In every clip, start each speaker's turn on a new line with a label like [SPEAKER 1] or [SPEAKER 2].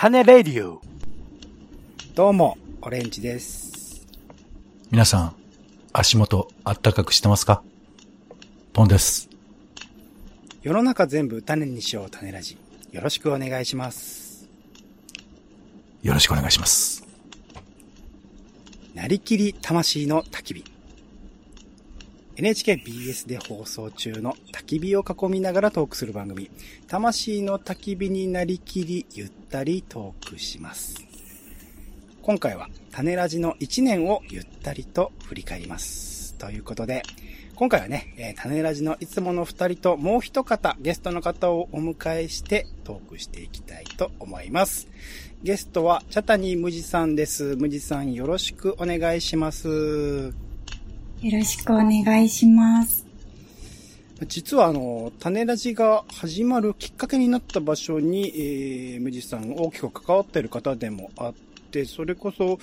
[SPEAKER 1] 種レディオ。
[SPEAKER 2] どうも、オレンジです。
[SPEAKER 3] 皆さん、足元あったかくしてますか？ポンです。
[SPEAKER 2] 世の中全部種にしよう種ラジ。よろしくお願いします。
[SPEAKER 3] よろしくお願いします。
[SPEAKER 2] なりきり魂の焚き火。NHKBS で放送中の焚き火を囲みながらトークする番組、魂の焚き火になりきりゆったりトークします。今回は種ラジの1年をゆったりと振り返ります。ということで、今回はね、えー種ラジのいつもの2人ともう一方、ゲストの方をお迎えしてトークしていきたいと思います。ゲストは、チャタニームジさんです。ムジさんよろしくお願いします。
[SPEAKER 4] よろしくお願いします。
[SPEAKER 2] 実はあの、種ラジが始まるきっかけになった場所に、えー、ムジさん大きく関わっている方でもあって、それこそ、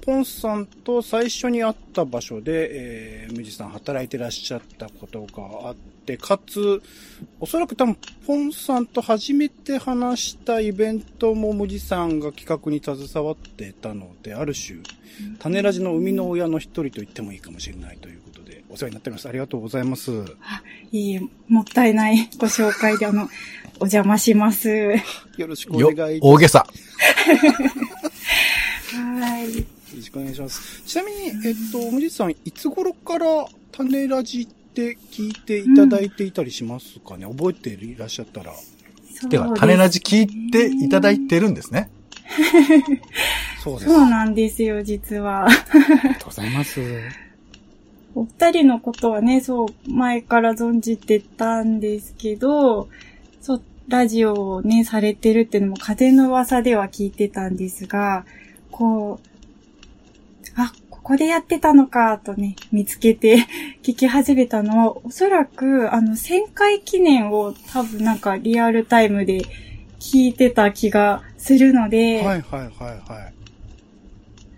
[SPEAKER 2] ポンさんと最初に会った場所で、えー、ムジさん働いてらっしゃったことがあって、かつ、おそらく多分、ポンさんと初めて話したイベントもムジさんが企画に携わってたので、ある種、種ラジの生みの親の一人と言ってもいいかもしれないということで、お世話になっております。ありがとうございます。
[SPEAKER 4] いいえ、もったいないご紹介で、あの、お邪魔します。は
[SPEAKER 2] よろしくお
[SPEAKER 3] よ
[SPEAKER 2] 願い、
[SPEAKER 3] 大げさ。
[SPEAKER 4] い。
[SPEAKER 2] よろしくお願いします。ちなみに、えっと、むじさん、いつ頃から種ラジって聞いていただいていたりしますかね、覚えていらっしゃったら。
[SPEAKER 4] そう
[SPEAKER 3] てか、種ラジ聞いていただいてるんですね。
[SPEAKER 2] そうです。
[SPEAKER 4] そう
[SPEAKER 2] あ
[SPEAKER 4] なんですよ、実は。
[SPEAKER 2] りがとうございます。
[SPEAKER 4] お二人のことはね、そう、前から存じてたんですけど、そう、ラジオをね、されてるっていうのも風の噂では聞いてたんですが、こう、あ、ここでやってたのか、とね、見つけて 聞き始めたのは、おそらく、あの、1000回記念を多分なんかリアルタイムで聞いてた気がするので、
[SPEAKER 2] はいはいはいはい。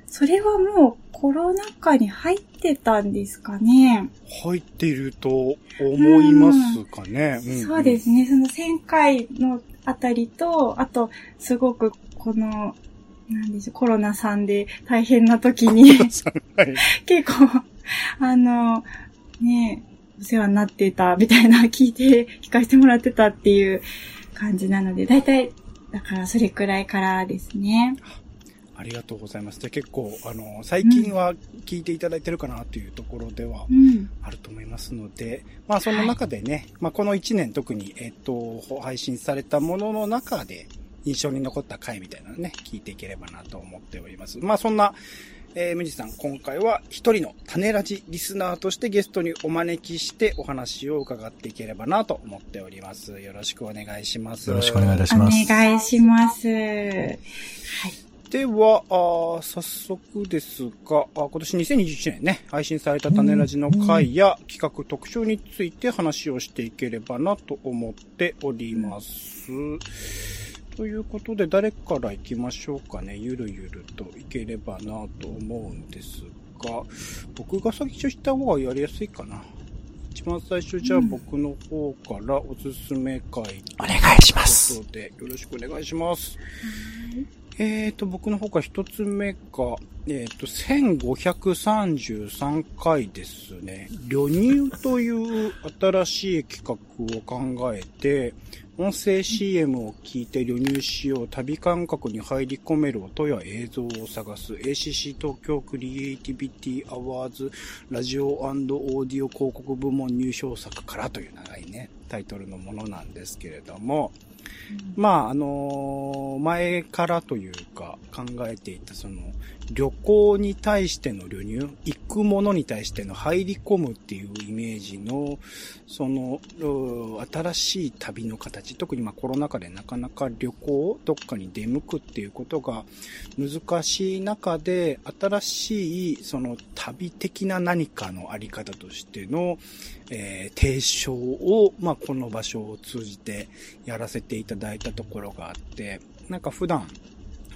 [SPEAKER 4] それはもうコロナ禍に入ってたんですかね。
[SPEAKER 2] 入っていると思いますかね。んん
[SPEAKER 4] そうですね。その1000回のあたりと、あと、すごくこの、なんでしょう、コロナさんで大変な時に、
[SPEAKER 2] はい。
[SPEAKER 4] 結構、あの、ね、お世話になってたみたいな聞いて、聞かせてもらってたっていう感じなので、だいたい、だからそれくらいからですね。
[SPEAKER 2] ありがとうございます。で、結構、あの、最近は聞いていただいてるかなというところでは
[SPEAKER 4] うん。
[SPEAKER 2] あると思いますので、まあその中でね、まあこの1年特に、えっと、配信されたものの中で印象に残った回みたいなのね、聞いていければなと思っております。まあそんな、えー、むじさん、今回は一人の種ラジリスナーとしてゲストにお招きしてお話を伺っていければなと思っております。よろしくお願いします。
[SPEAKER 3] よろしくお願いいたし
[SPEAKER 4] お
[SPEAKER 3] ます。
[SPEAKER 4] 願いします。はい。
[SPEAKER 2] では、あー早速ですが、あ今年2021年ね、配信された種ラジの回や企画特徴について話をしていければなと思っております。ということで、誰から行きましょうかね。ゆるゆるといければなと思うんですが、僕が先初した方がやりやすいかな。一番最初、じゃあ僕の方からおすすめ回
[SPEAKER 3] お願いしま
[SPEAKER 2] と
[SPEAKER 3] す。
[SPEAKER 2] いうことで、よろしくお願いします。えーと、僕の方から一つ目が、えーと、1533回ですね。旅入という新しい企画を考えて、音声 CM を聞いて旅入しよう、旅感覚に入り込める音や映像を探す、ACC 東京クリエイティビティアワーズラジオオーディオ広告部門入賞作からという長いね、タイトルのものなんですけれども、まあ、あの前からというか考えていたその旅行に対しての旅入、行くものに対しての入り込むっていうイメージの、その、新しい旅の形、特にまあコロナ禍でなかなか旅行、どっかに出向くっていうことが難しい中で、新しいその旅的な何かのあり方としての、えー提唱を、まあ、この場所を通じてやらせていただいたところがあって、なんか普段、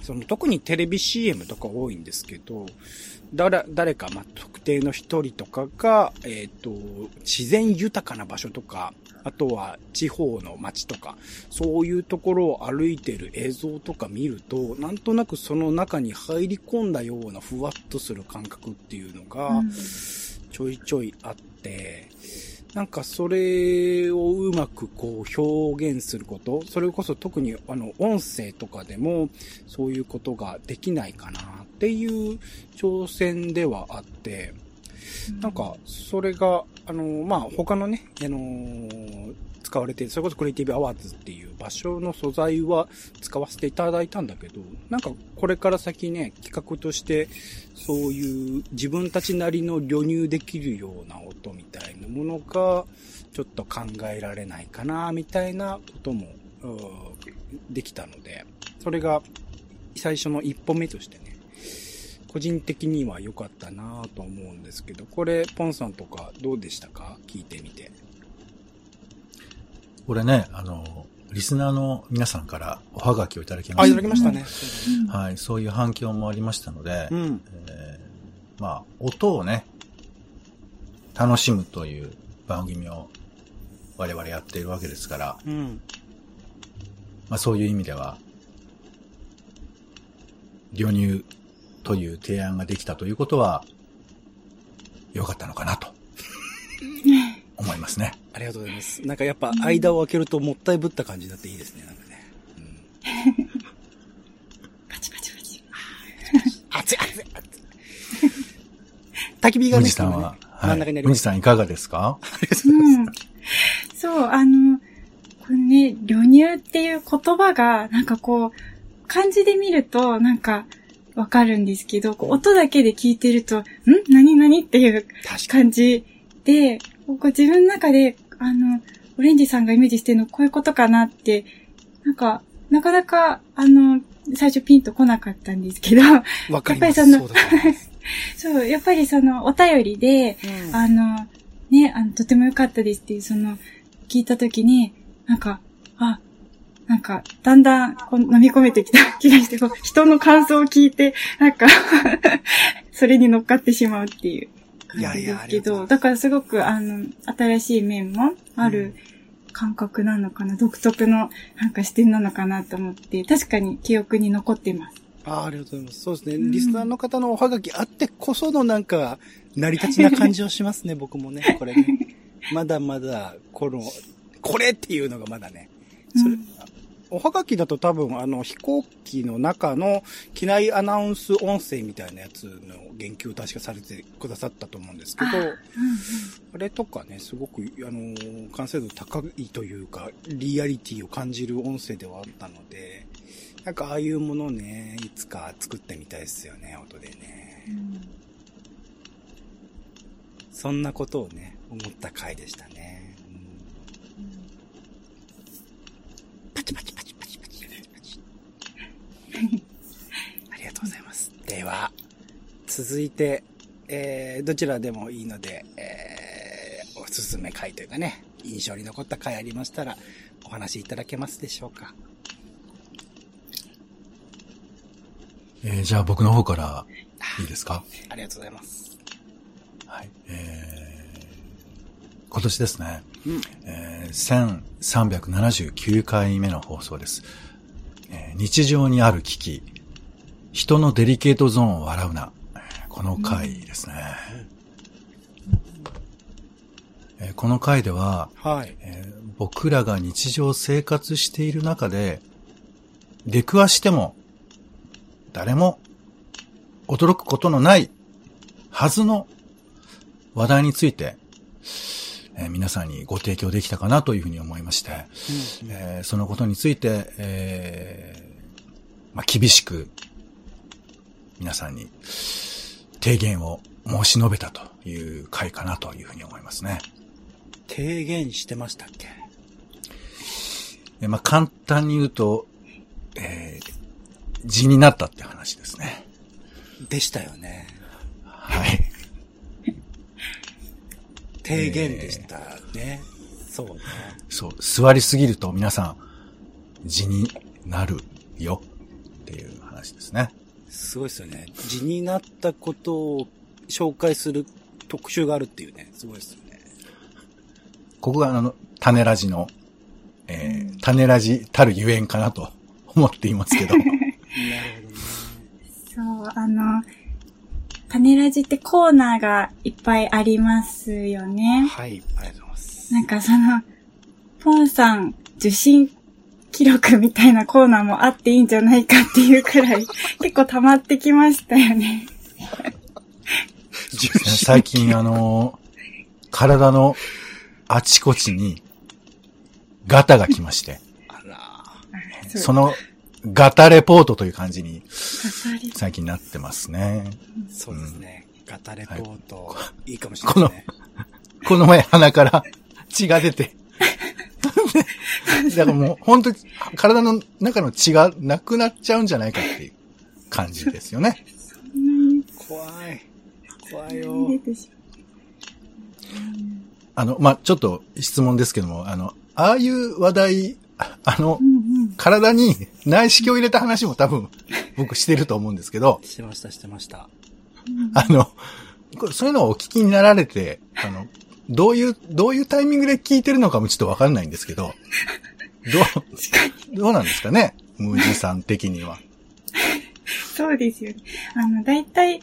[SPEAKER 2] その特にテレビ CM とか多いんですけど、誰、誰か、まあ、特定の一人とかが、えっ、と、自然豊かな場所とか、あとは地方の街とか、そういうところを歩いてる映像とか見ると、なんとなくその中に入り込んだようなふわっとする感覚っていうのが、ちょいちょいあって、なんかそれをうまくこう表現すること、それこそ特にあの音声とかでもそういうことができないかなっていう挑戦ではあって、なんか、それが、あの、まあ、他のね、あのー使われて、それこそクリエイティブアワーズっていう場所の素材は使わせていただいたんだけど、なんかこれから先ね、企画として、そういう自分たちなりの旅入できるような音みたいなものが、ちょっと考えられないかな、みたいなことも、できたので、それが最初の一歩目としてね、個人的には良かったなと思うんですけど、これ、ポンさんとかどうでしたか？聞いてみて。
[SPEAKER 3] これね、あの、リスナーの皆さんからおはがきをいただきま
[SPEAKER 2] あ、い
[SPEAKER 3] したた。
[SPEAKER 2] だきましたね。
[SPEAKER 3] はい、そういう反響もありましたので、
[SPEAKER 2] うん。
[SPEAKER 3] えーまあ、音をね、楽しむという番組を我々やっているわけですから、
[SPEAKER 2] うん。
[SPEAKER 3] まあそういう意味では、旅入という提案ができたということは、良かったのかなと、思いますね。
[SPEAKER 2] ありがとうございます。なんかやっぱ間を空けるともったいぶった感じになっていいですね、なんかね。うん。
[SPEAKER 4] パチパチパチ。
[SPEAKER 2] 熱い熱い熱い。焚き火がね、
[SPEAKER 3] ムジさんは、
[SPEAKER 2] 真ん中にあります。
[SPEAKER 3] ムジさんいかがですか？
[SPEAKER 4] うん。そう、あの、これね、旅入っていう言葉が、なんかこう、漢字で見ると、なんか、わかるんですけど、こう音だけで聞いてると、ん？何？何？っていう。感じで、こう自分の中で、あの、オレンジさんがイメージしてるのこういうことかなって、なんか、なかなか、あの、最初ピンと来なかったんですけど。やっぱりその
[SPEAKER 2] そう。
[SPEAKER 4] そう、やっぱりその、お便りで、
[SPEAKER 2] うん
[SPEAKER 4] あの、ね、あの、とても良かったですっていう、その、聞いたときに、なんか、あ、なんか、だんだんこう飲み込めてきた 気がして、こう人の感想を聞いて、なんか、それに乗っかってしまうっていう
[SPEAKER 2] いやいやあ
[SPEAKER 4] けど、だからすごく、あの、新しい面もある感覚なのかな、独特のなんか視点なのかなと思って、確かに記憶に残ってます。
[SPEAKER 2] あありがとうございます。そうですね。
[SPEAKER 4] うん
[SPEAKER 2] リスナーの方のおはがきあってこそのなんか、成り立ちな感じをしますね、僕もね。これね。まだまだ、この、これっていうのがまだね。それ
[SPEAKER 4] うん
[SPEAKER 2] おはがきだと多分、あの、飛行機の中の機内アナウンス音声みたいなやつの言及を確かされてくださったと思うんですけど、
[SPEAKER 4] うんうん
[SPEAKER 2] あれとかね、すごく、あのー完成度高いというか、リアリティを感じる音声ではあったので、なんかああいうものをね、いつか作ってみたいですよね、音でね。
[SPEAKER 4] うん
[SPEAKER 2] そんなことをね、思った回でしたね。うんパチパチパチパチパチパチ。ありがとうございます。では、続いて、えー、どちらでもいいので、えー、おすすめ回というかね、印象に残った回ありましたら、お話しいただけますでしょうか。
[SPEAKER 3] えーじゃあ僕の方からいいですか？
[SPEAKER 2] ありがとうございます。
[SPEAKER 3] はい。えー、今年ですね、
[SPEAKER 2] うん。
[SPEAKER 3] えー1379回目の放送です。えー日常にある危機、人のデリケートゾーンを笑うな。えーこの回ですね。えーこの回では、
[SPEAKER 2] はい。
[SPEAKER 3] えー僕らが日常生活している中で、出くわしても、誰も驚くことのないはずの話題について、えー皆さんにご提供できたかなというふうに思いまして、
[SPEAKER 2] うん
[SPEAKER 3] えーそのことについて、えーまあ、厳しく皆さんに提言を申し述べたという回かなというふうに思いますね。
[SPEAKER 2] 提言してましたっけ？
[SPEAKER 3] えまあ、簡単に言うと、えー、字になったって話ですね。
[SPEAKER 2] でしたよね。
[SPEAKER 3] はい。
[SPEAKER 2] 提言でしたね。そうね。
[SPEAKER 3] そう、座りすぎると皆さん、字になるよっていう話ですね。
[SPEAKER 2] すごいですよね。字になったことを紹介する特集があるっていうね。すごいですよね。
[SPEAKER 3] ここがあの、種ラジの、えー、種ラジたるゆえんかなと思っていますけど。
[SPEAKER 2] なるほどね。
[SPEAKER 4] そう、あの、種ラジってコーナーがいっぱいありますよね。
[SPEAKER 2] はい、ありがとうございます。
[SPEAKER 4] なんかその、ポンさん受信記録みたいなコーナーもあっていいんじゃないかっていうくらい 結構溜まってきましたよね。
[SPEAKER 3] 最近あの、体のあちこちにガタが来まして、
[SPEAKER 2] あら
[SPEAKER 3] そのガタレポートという感じに最近なってますね。
[SPEAKER 2] そうですね。ガタレポート、いいかもしれないですね。
[SPEAKER 3] この前鼻から血が出て。だからもう本当に体の中の血がなくなっちゃうんじゃないかっていう感じですよね。
[SPEAKER 2] 怖い。怖いよ。
[SPEAKER 3] あの、まあ、ちょっと質問ですけども、あの、ああいう話題、あの
[SPEAKER 4] うん。
[SPEAKER 3] 体に内視鏡を入れた話も多分僕してると思うんですけど、
[SPEAKER 2] してました、してました。
[SPEAKER 3] あの、これそういうのをお聞きになられて、あの、どういう、どういうタイミングで聞いてるのかもちょっとわかんないんですけど、どう、どうなんですかね？ムージーさん的には。
[SPEAKER 4] そうですよね。あの、大体、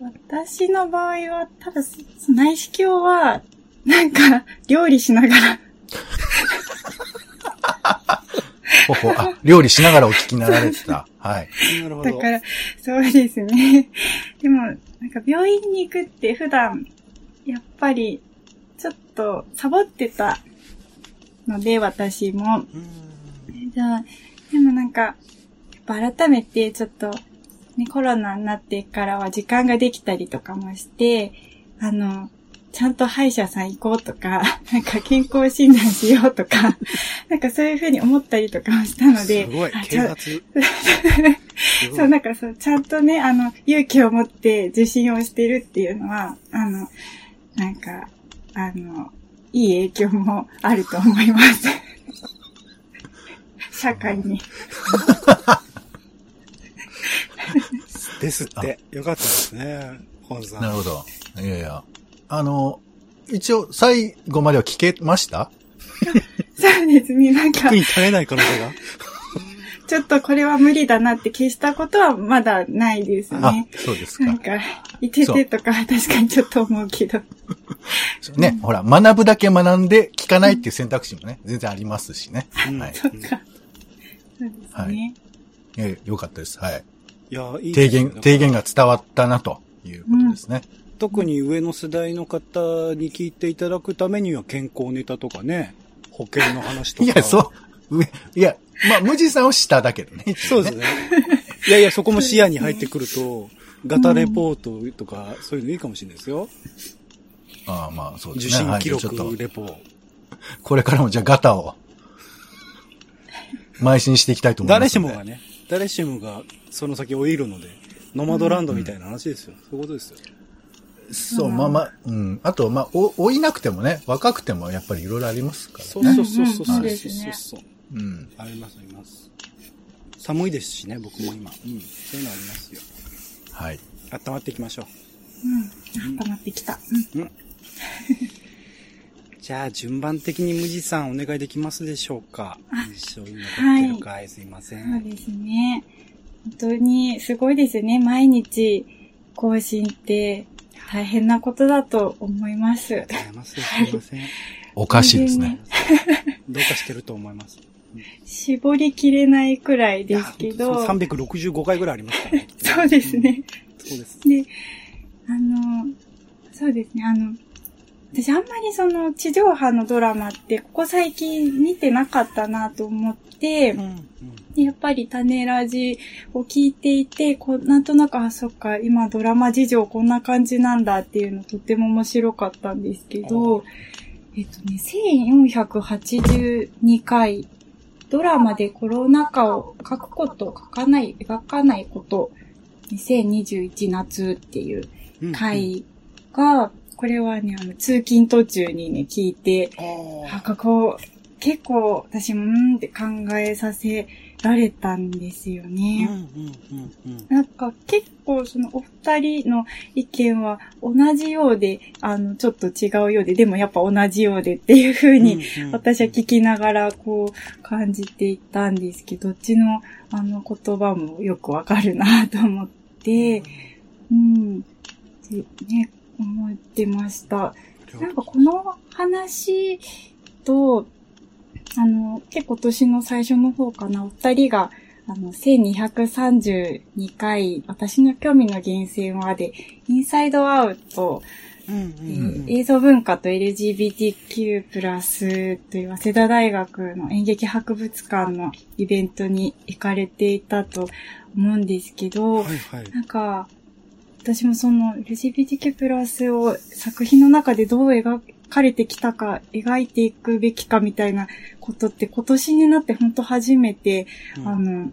[SPEAKER 4] 私の場合は、ただ、そ内視鏡は、なんか、料理しながら、
[SPEAKER 3] ほほ、あ、料理しながらお聞きになられてた。はい。
[SPEAKER 2] なるほど。
[SPEAKER 4] だから、そうですね。でも、なんか病院に行くって普段、やっぱり、ちょっと、サボってたので、私も。
[SPEAKER 2] うん
[SPEAKER 4] じゃあ、でもなんか、やっぱ改めてちょっと、ね、コロナになってからは時間ができたりとかもして、あの、ちゃんと歯医者さん行こうとか、なんか健康診断しようとか、なんかそういうふうに思ったりとかもしたので、
[SPEAKER 2] すごい、
[SPEAKER 4] あちゃん
[SPEAKER 2] 啓発。
[SPEAKER 4] そう、なんかそう、ちゃんとね、あの、勇気を持って受診をしてるっていうのは、あの、なんか、あの、いい影響もあると思います。社会に。
[SPEAKER 2] ですって。よかったですね。本さん。
[SPEAKER 3] なるほど。いやいや。あの、一応最後までは聞けました？
[SPEAKER 4] そうですね、なんか
[SPEAKER 2] 特、に耐えない可能性が。
[SPEAKER 4] ちょっとこれは無理だなって消したことはまだないです
[SPEAKER 3] あ
[SPEAKER 4] ね。、
[SPEAKER 3] そうですか。
[SPEAKER 4] なんか、いててとかは確かにちょっと思うけど。
[SPEAKER 3] ね、ほら、学ぶだけ学んで聞かないっていう選択肢もね、全然ありますしね。
[SPEAKER 2] うん
[SPEAKER 3] はい。
[SPEAKER 4] そっか。そうですね。
[SPEAKER 3] いやいやよかったです。はい。
[SPEAKER 2] いや、いいね
[SPEAKER 3] 提言、提言が伝わったなということですね。
[SPEAKER 2] 特に上の世代の方に聞いていただくためには健康ネタとかね、保険の話とか。
[SPEAKER 3] いや、そう、上、いや、まあ、無地さんを下だけどね。
[SPEAKER 2] そうですね。いやいや、そこも視野に入ってくると、ガタレポートとか、そういうのいいかもしれないですよ。
[SPEAKER 3] ああ、まあ、そうですね。
[SPEAKER 2] 受信記録レポ。
[SPEAKER 3] これからもじゃあガタを、邁進していきたいと思います
[SPEAKER 2] 誰し。もがね、誰しもがその先老いるので、ノマドランドみたいな話ですよ。そういうことですよ。
[SPEAKER 3] そう、まあまあ、うん。あと、まあ、お、老いなくてもね、若くてもやっぱりいろいろありますからね。
[SPEAKER 2] そうそうそうそう
[SPEAKER 4] うん
[SPEAKER 2] そう
[SPEAKER 4] うんそう
[SPEAKER 2] そうそう。
[SPEAKER 3] うん。
[SPEAKER 2] ありますあります。寒いですしね、僕も今。うん。そういうのありますよ。
[SPEAKER 3] はい。
[SPEAKER 2] 温まっていきましょう。
[SPEAKER 4] うん。温まってきた。うん。
[SPEAKER 2] じゃあ、順番的に無地さんお願いできますでしょうか一緒に残ってるかい、すいませ。
[SPEAKER 4] そうんですね。本当にすごいですね。毎日更新って大変なことだと思います。
[SPEAKER 2] ありがとうございます。すいません。
[SPEAKER 3] おかしいですね。
[SPEAKER 2] どうかしてると思います。
[SPEAKER 4] 絞りきれないくらいですけど。
[SPEAKER 2] 365回ぐらいありますからね。
[SPEAKER 4] そうですね。
[SPEAKER 2] そうです。
[SPEAKER 4] で、あの、そうですね、あの、私あんまりその地上波のドラマってここ最近見てなかったなと思って、
[SPEAKER 2] うん。うん
[SPEAKER 4] やっぱり種ラジを聞いていて、こうなんとなく、あ、そっか、今ドラマ事情こんな感じなんだっていうのとても面白かったんですけど、えっとね、1482回、ドラマでコロナ禍を書くこと、書かない、描かないこと、2021夏っていう
[SPEAKER 2] うん。
[SPEAKER 4] 回が、これはね、あの、通勤途中にね、聞いて、
[SPEAKER 2] あ
[SPEAKER 4] あ、ここ、結構私もうんって考えさせられたんですよ
[SPEAKER 2] うん
[SPEAKER 4] ね。なんか結構そのお二人の意見は同じようで、あの、ちょっと違うようで、でもやっぱ同じようでっていう風に私は聞きながらこう感じていたんですけど、どっちのあの言葉もよくわかるなと思って、うん、ってね、思ってました。なんかこの話と、あの、結構年の最初の方かな、お二人が、あの、1232回、私の興味の源泉はで、インサイドアウト、映像文化と LGBTQ+, という早稲田大学の演劇博物館のイベントに行かれていたと思うんですけど、
[SPEAKER 2] はいはい。
[SPEAKER 4] なんか、私もその LGBTQ+, を作品の中でどう描かれてきたか、描いていくべきかみたいなことって今年になって本当初めて、
[SPEAKER 2] うん。
[SPEAKER 4] あの、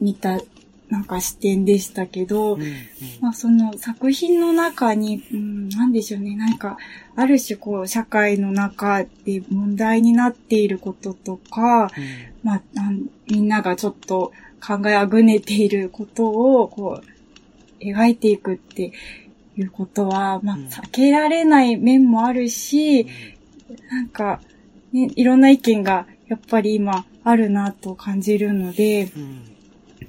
[SPEAKER 4] 見た、なんか視点でしたけど、
[SPEAKER 2] うんうん。
[SPEAKER 4] まあその作品の中に、うん、なんでしょうね、なんか、ある種こう、社会の中で問題になっていることとか、まあ、なんみんながちょっと考えあぐねていることを、こう、描いていくっていうことは、まあ
[SPEAKER 2] うん、
[SPEAKER 4] 避けられない面もあるし、なんか、ね、いろんな意見がやっぱり今あるなと感じるので、
[SPEAKER 2] うん。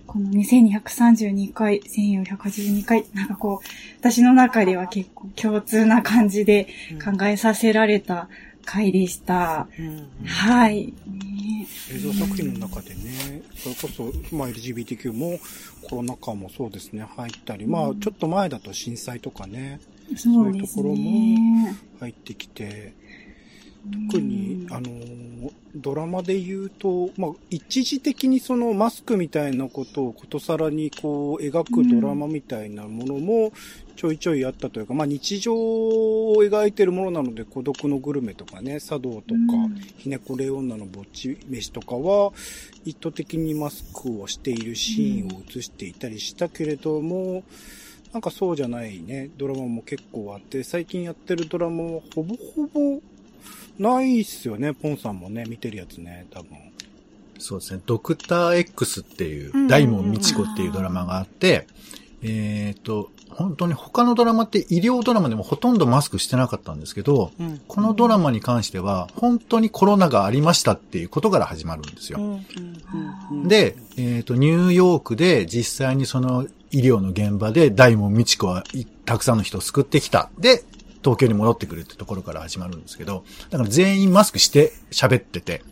[SPEAKER 4] この2232回、1482回、なんかこう、私の中では結構共通な感じで
[SPEAKER 2] うん。
[SPEAKER 4] 考えさせられた回でした。
[SPEAKER 2] うんうん
[SPEAKER 4] はい。ね
[SPEAKER 2] 映像作品の中でね、それこそ、まあ LGBTQ もコロナ禍もそうですね、入ったり、まあ
[SPEAKER 4] うん
[SPEAKER 2] ちょっと前だと震災とかね、
[SPEAKER 4] そう
[SPEAKER 2] そういうところ
[SPEAKER 4] ね。
[SPEAKER 2] 入ってきて、特に、あのー、ドラマで言うと、まあ、一時的にそのマスクみたいなことをことさらにこう描くドラマみたいなものもちょいちょいあったというか、まあ日常を描いてるものなので孤独のグルメとかね、茶道とか、
[SPEAKER 4] うん
[SPEAKER 2] ひねこレオンナのぼっち飯とかは意図的にマスクをしているシーンを映していたりしたけれども、なんかそうじゃないね、ドラマも結構あって、最近やってるドラマはほぼほぼないっすよね、ポンさんもね、見てるやつね、多分。
[SPEAKER 3] そうですね。ドクター X ってい
[SPEAKER 2] う
[SPEAKER 3] 大門みち子っていうドラマがあって、えっ、と、本当に他のドラマって医療ドラマでもほとんどマスクしてなかったんですけど、
[SPEAKER 2] うん。
[SPEAKER 3] このドラマに関しては、本当にコロナがありましたっていうことから始まるんですよ。
[SPEAKER 2] うん
[SPEAKER 3] で、えっ、と、ニューヨークで実際にその医療の現場で大門みち子はいたくさんの人を救ってきた。で、東京に戻ってくるってところから始まるんですけど、だから全員マスクして喋ってて。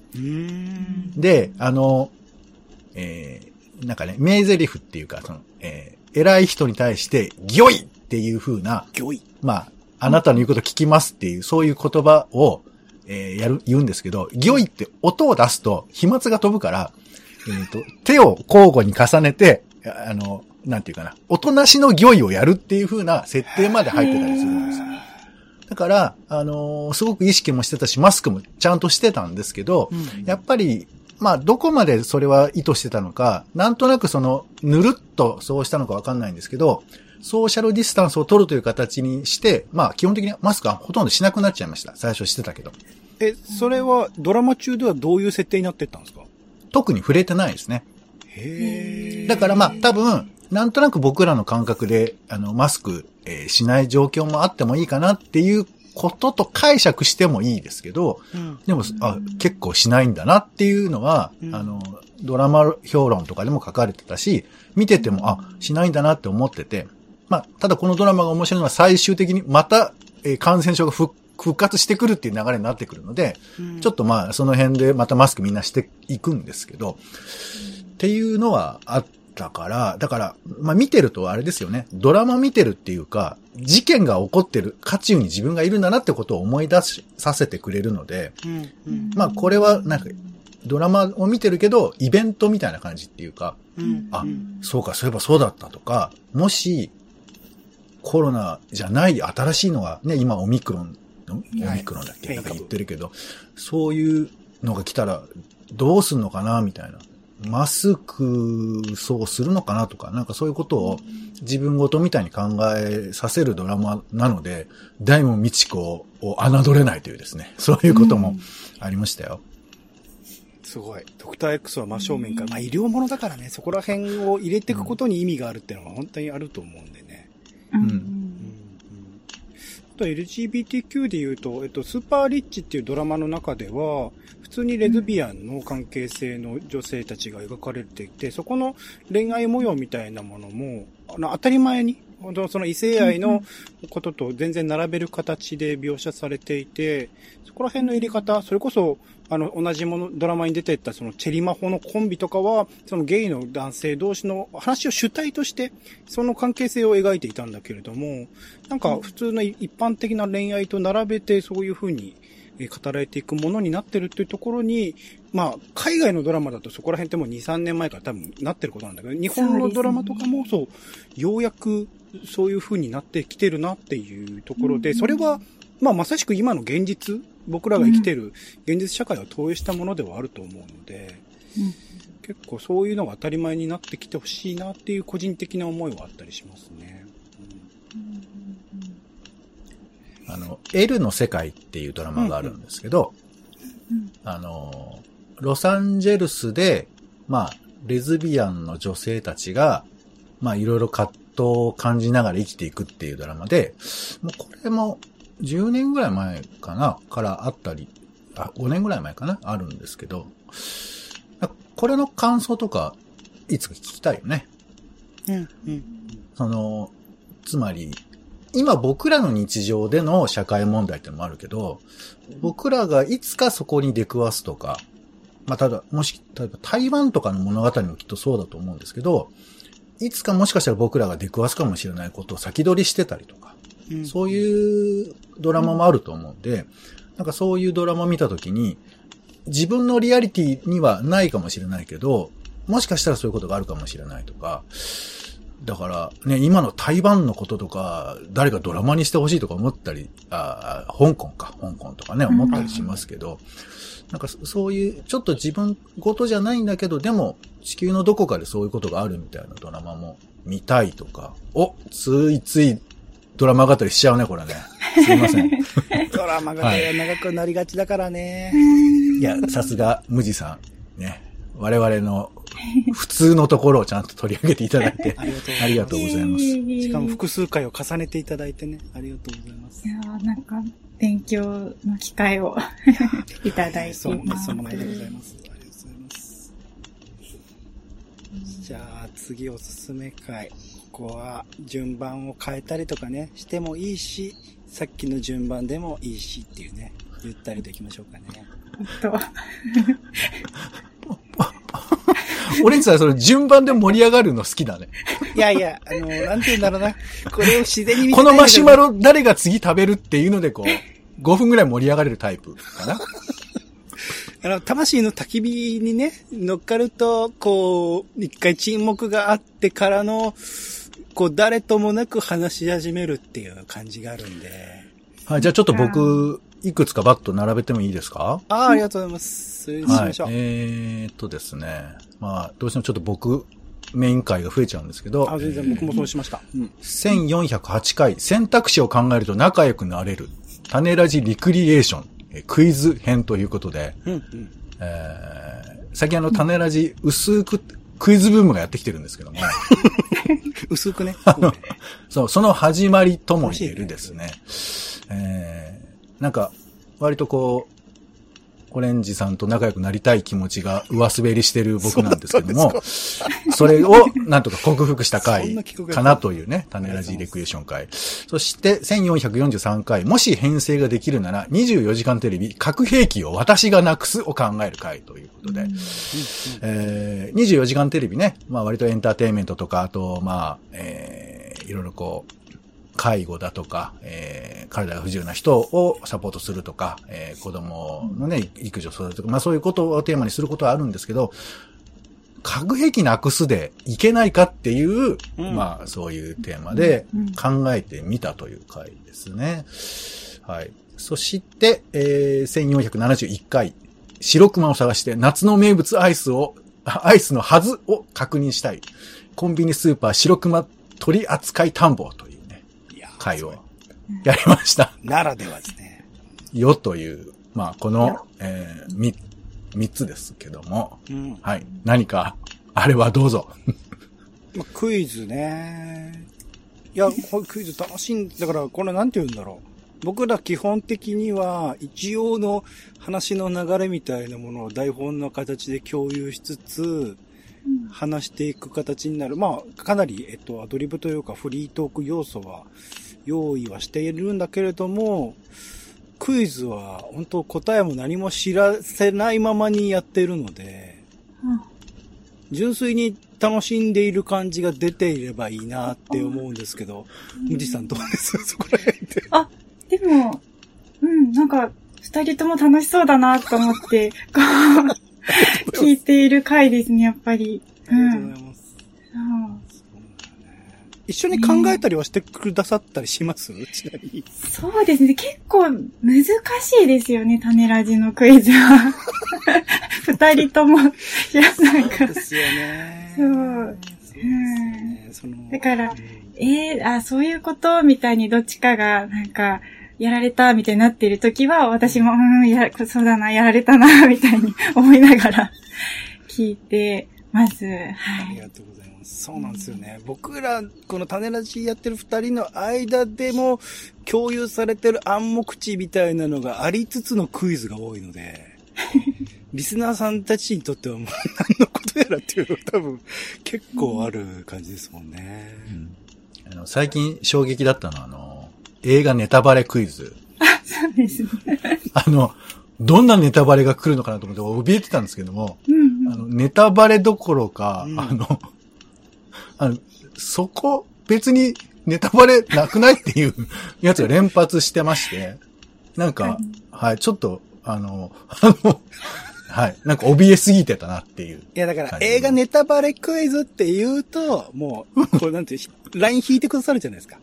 [SPEAKER 3] で、あの、えー、なんかね、名台詞っていうか、その、えー、偉い人に対して、ギョイっていう風な、
[SPEAKER 2] ギョイ。
[SPEAKER 3] まあ、あなたの言うこと聞きますっていう、そういう言葉を、えーやる、言うんですけど、ギョイって音を出すと飛沫が飛ぶから、えっ、と、手を交互に重ねて、ああの、なんていうかな、おとなしのギョイをやるっていう風な設定まで入ってたりするんですよ。だから、あのーすごく意識もしてたし、マスクもちゃんとしてたんですけど、やっぱり、まあ、どこまでそれは意図してたのか、なんとなくその、ぬるっとそうしたのかわかんないんですけど、ソーシャルディスタンスを取るという形にして、まあ、基本的にマスクはほとんどしなくなっちゃいました。最初してたけど。
[SPEAKER 2] え、それはドラマ中ではどういう設定になってったんですか？
[SPEAKER 3] 特に触れてないですね。
[SPEAKER 2] へー
[SPEAKER 3] だからまあ、多分、なんとなく僕らの感覚で、あの、マスク、えーしない状況もあってもいいかなっていうことと解釈してもいいですけど、
[SPEAKER 2] うん。
[SPEAKER 3] でも、あ、結構しないんだなっていうのは、
[SPEAKER 2] うん。
[SPEAKER 3] あの、ドラマ評論とかでも書かれてたし、見てても、あ、しないんだなって思ってて、まあ、ただこのドラマが面白いのは最終的にまた、えー感染症が復復活してくるっていう流れになってくるので、ちょっとまあ、その辺でまたマスクみんなしていくんですけど、っていうのはあったから、だから、まあ見てるとあれですよね。ドラマ見てるっていうか、事件が起こってる渦中に自分がいるんだなってことを思い出しさせてくれるので、
[SPEAKER 2] うんうん
[SPEAKER 3] まあこれはなんか、ドラマを見てるけど、イベントみたいな感じっていうか、
[SPEAKER 2] うん
[SPEAKER 3] あそうか、そういえばそうだったとか、もし、コロナじゃない新しいのが、ね、今オミクロン、オミクロンだっけ、
[SPEAKER 2] はい
[SPEAKER 3] なんか言ってるけど、そういうのが来たら、どうすんのかな、みたいな。マスクそうするのかなとか、なんかそういうことを自分ごとみたいに考えさせるドラマなので、大門美智子を侮れないというですね、そういうこともありましたよ。
[SPEAKER 2] すごい。ドクター X は真正面から、まあ医療ものだからね、そこら辺を入れていくことに意味があるっていうのは本当にあると思うんでね。
[SPEAKER 4] うん
[SPEAKER 2] うんと LGBTQ で言うと、えっと、スーパーリッチっていうドラマの中では、普通にレズビアンの関係性の女性たちが描かれていて、そこの恋愛模様みたいなものも、あの、当たり前に、本当その異性愛のことと全然並べる形で描写されていて、そこら辺の入れ方、それこそ、あの、同じもの、ドラマに出てったそのチェリマホのコンビとかは、そのゲイの男性同士の話を主体として、その関係性を描いていたんだけれども、なんか普通の一般的な恋愛と並べてそういう風に語られていくものになってるっていうところに、まあ、海外のドラマだとそこら辺ってもう2、3年前から多分なってることなんだけど、日本のドラマとかもそう、ようやくそういう風になってきてるなっていうところで、それは、まあ、まさしく今の現実、僕らが生きてる現実社会を投影したものではあると思うので、結構そういうのが当たり前になってきてほしいなっていう個人的な思いはあったりしますね。
[SPEAKER 3] あの、L の世界っていうドラマがあるんですけど、
[SPEAKER 4] うん
[SPEAKER 3] あの、ロサンゼルスで、まあ、レズビアンの女性たちが、まあ、いろいろ葛藤を感じながら生きていくっていうドラマで、もうこれも10年ぐらい前かな、からあったり、あ、5年ぐらい前かな、あるんですけど、これの感想とか、いつか聞きたいよね。
[SPEAKER 2] うん、うん。
[SPEAKER 3] その、つまり、今僕らの日常での社会問題ってのもあるけど、僕らがいつかそこに出くわすとか、まあ、ただ、もし、例えば台湾とかの物語もきっとそうだと思うんですけど、いつかもしかしたら僕らが出くわすかもしれないことを先取りしてたりとか、
[SPEAKER 2] うん。
[SPEAKER 3] そういうドラマもあると思うんで、なんかそういうドラマ見たときに、自分のリアリティにはないかもしれないけど、もしかしたらそういうことがあるかもしれないとか、だからね、今の台湾のこととか、誰かドラマにしてほしいとか思ったり、あー香港か、香港とかね、思ったりしますけど、なんかそそういう、ちょっと自分ごとじゃないんだけど、でも地球のどこかでそういうことがあるみたいなドラマも見たいとか、お、ついついドラマ語りしちゃうね、これね。すいません。
[SPEAKER 2] ドラマがね、長くなりがちだからね。
[SPEAKER 3] いや、さすが、無地さん。ね。我々の 普通のところをちゃんと取り上げていただいて、
[SPEAKER 2] ありがとうございます。
[SPEAKER 3] ありがとうございます。
[SPEAKER 2] しかも複数回を重ねていただいてね、ありがとうございます
[SPEAKER 4] い。やーなんか、勉強の機会を いただいて
[SPEAKER 2] そう
[SPEAKER 4] います。
[SPEAKER 2] その前でございます。ありがとうございます。じゃあ、次おすすめ回。ここは順番を変えたりとかね、してもいいし、さっきの順番でもいいしっていうね、ゆったりといきましょうかね。
[SPEAKER 4] と
[SPEAKER 3] オレンジさん、その順番で盛り上がるの好きだね。
[SPEAKER 2] いやいや、あの、なんて言うんだろうな。これを自然に
[SPEAKER 3] このマシュマ
[SPEAKER 2] ロ
[SPEAKER 3] ロ誰が次食べるっていうのでこう、5分ぐらい盛り上がれるタイプかな。
[SPEAKER 2] あの、魂の焚き火にね、乗っかると、こう、一回沈黙があってからの、こう、誰ともなく話し始めるっていう感じがあるんで。
[SPEAKER 3] はい、じゃあちょっと僕、いくつかバッと並べてもいいですか？
[SPEAKER 2] ああ、ありがとうございます。それにし
[SPEAKER 3] はい
[SPEAKER 2] ましょ。う。
[SPEAKER 3] えーっとですね。まあ、どうしてもちょっと僕、メイン回が増えちゃうんですけど、
[SPEAKER 2] あ、全然僕もそうしました。うん。
[SPEAKER 3] 1408回、選択肢を考えると仲良くなれる、種ラジリクリエーション、えクイズ編ということで、
[SPEAKER 2] うん、うん。
[SPEAKER 3] えー、最近あの種ラジ薄くクイズブームがやってきてるんですけども、
[SPEAKER 2] 薄くね。
[SPEAKER 3] そう、その始まりとも言えるですね。えー、なんか、割とこう、オレンジさんと仲良くなりたい気持ちが上滑りしてる僕なんですけども、それをなんとか克服した
[SPEAKER 2] そ
[SPEAKER 3] 回かなというね、種ラジレクリエーション回。そして、1443回、もし編成ができるなら、24時間テレビ、核兵器を私がなくすを考える回ということで、えー、24時間テレビね、まあ割とエンターテインメントとか、あと、まあ、えー、いろいろこう、介護だとか、えー、体が不自由な人をサポートするとか、えー、子供のね、育児を育てるとか、まあそういうことをテーマにすることはあるんですけど、核兵器なくすでいけないかっていう、
[SPEAKER 2] うん
[SPEAKER 3] まあそういうテーマで
[SPEAKER 4] うん
[SPEAKER 3] 考えてみたという回ですね。はい。そして、えー、1471回、白熊を探して夏の名物アイスをあアイスのはずを確認したい。コンビニスーパー白熊取扱探訪という会をやりました。
[SPEAKER 2] ならではですね。
[SPEAKER 3] よという、まあ、この
[SPEAKER 4] よ、
[SPEAKER 3] えー、み、三つですけども、
[SPEAKER 2] うん。
[SPEAKER 3] はい。何か、あれはどうぞ。
[SPEAKER 2] まあ、クイズね。いや、これクイズ楽しいんだから、これなんて言うんだろう。僕ら基本的には、一応の話の流れみたいなものを台本の形で共有しつつ、話していく形になる。まあ、かなり、えっと、アドリブというかフリートーク要素は用意はしているんだけれども、クイズは本当答えも何も知らせないままにやってるので、純粋に楽しんでいる感じが出ていればいいなって思うんですけど、むじさんどうです？そこら辺って。
[SPEAKER 4] でも、うん、なんか、二人とも楽しそうだなと思って、こう、聞いている回ですね、やっぱり。
[SPEAKER 2] ありがとう
[SPEAKER 4] うん
[SPEAKER 2] ございます。
[SPEAKER 4] そう
[SPEAKER 2] 一緒に考えたりはしてくださったりします？ちなみに。
[SPEAKER 4] そうですね。結構難しいですよね、種ラジのクイズは。二人とも、いや、なんか、
[SPEAKER 2] ですよね。
[SPEAKER 4] そう
[SPEAKER 2] そう
[SPEAKER 4] だから
[SPEAKER 2] うん
[SPEAKER 4] えー、あ、そういうことみたいにどっちかが、なんか、やられたみたいになってる時は、私も、うん、や、そうだな、やられたな、みたいに思いながら聞いてます。
[SPEAKER 2] あ
[SPEAKER 4] はい。
[SPEAKER 2] りがとうございます。そうなんですよね。僕ら、この種ラジやってる二人の間でも共有されてる暗黙知みたいなのがありつつのクイズが多いので、リスナーさんたちにとってはもう何のことやらっていうのが多分結構ある感じですもんね。
[SPEAKER 3] あの最近衝撃だったのは、あの、映画ネタバレクイズ。
[SPEAKER 4] そうですね。
[SPEAKER 3] あの、どんなネタバレが来るのかなと思って怯えてたんですけども、
[SPEAKER 4] うんうん。
[SPEAKER 3] あの、ネタバレどころか、
[SPEAKER 2] うん
[SPEAKER 3] あの、あの、そこ、別にネタバレなくないっていう やつが連発してまして、なんか、はい、ちょっと、あの、あの、はい、なんか怯えすぎてたなっていう。
[SPEAKER 2] いやだから
[SPEAKER 3] はい
[SPEAKER 2] 映画ネタバレクイズって言うと、もう、これなんて、ライン引いてくださるじゃないですか。
[SPEAKER 3] い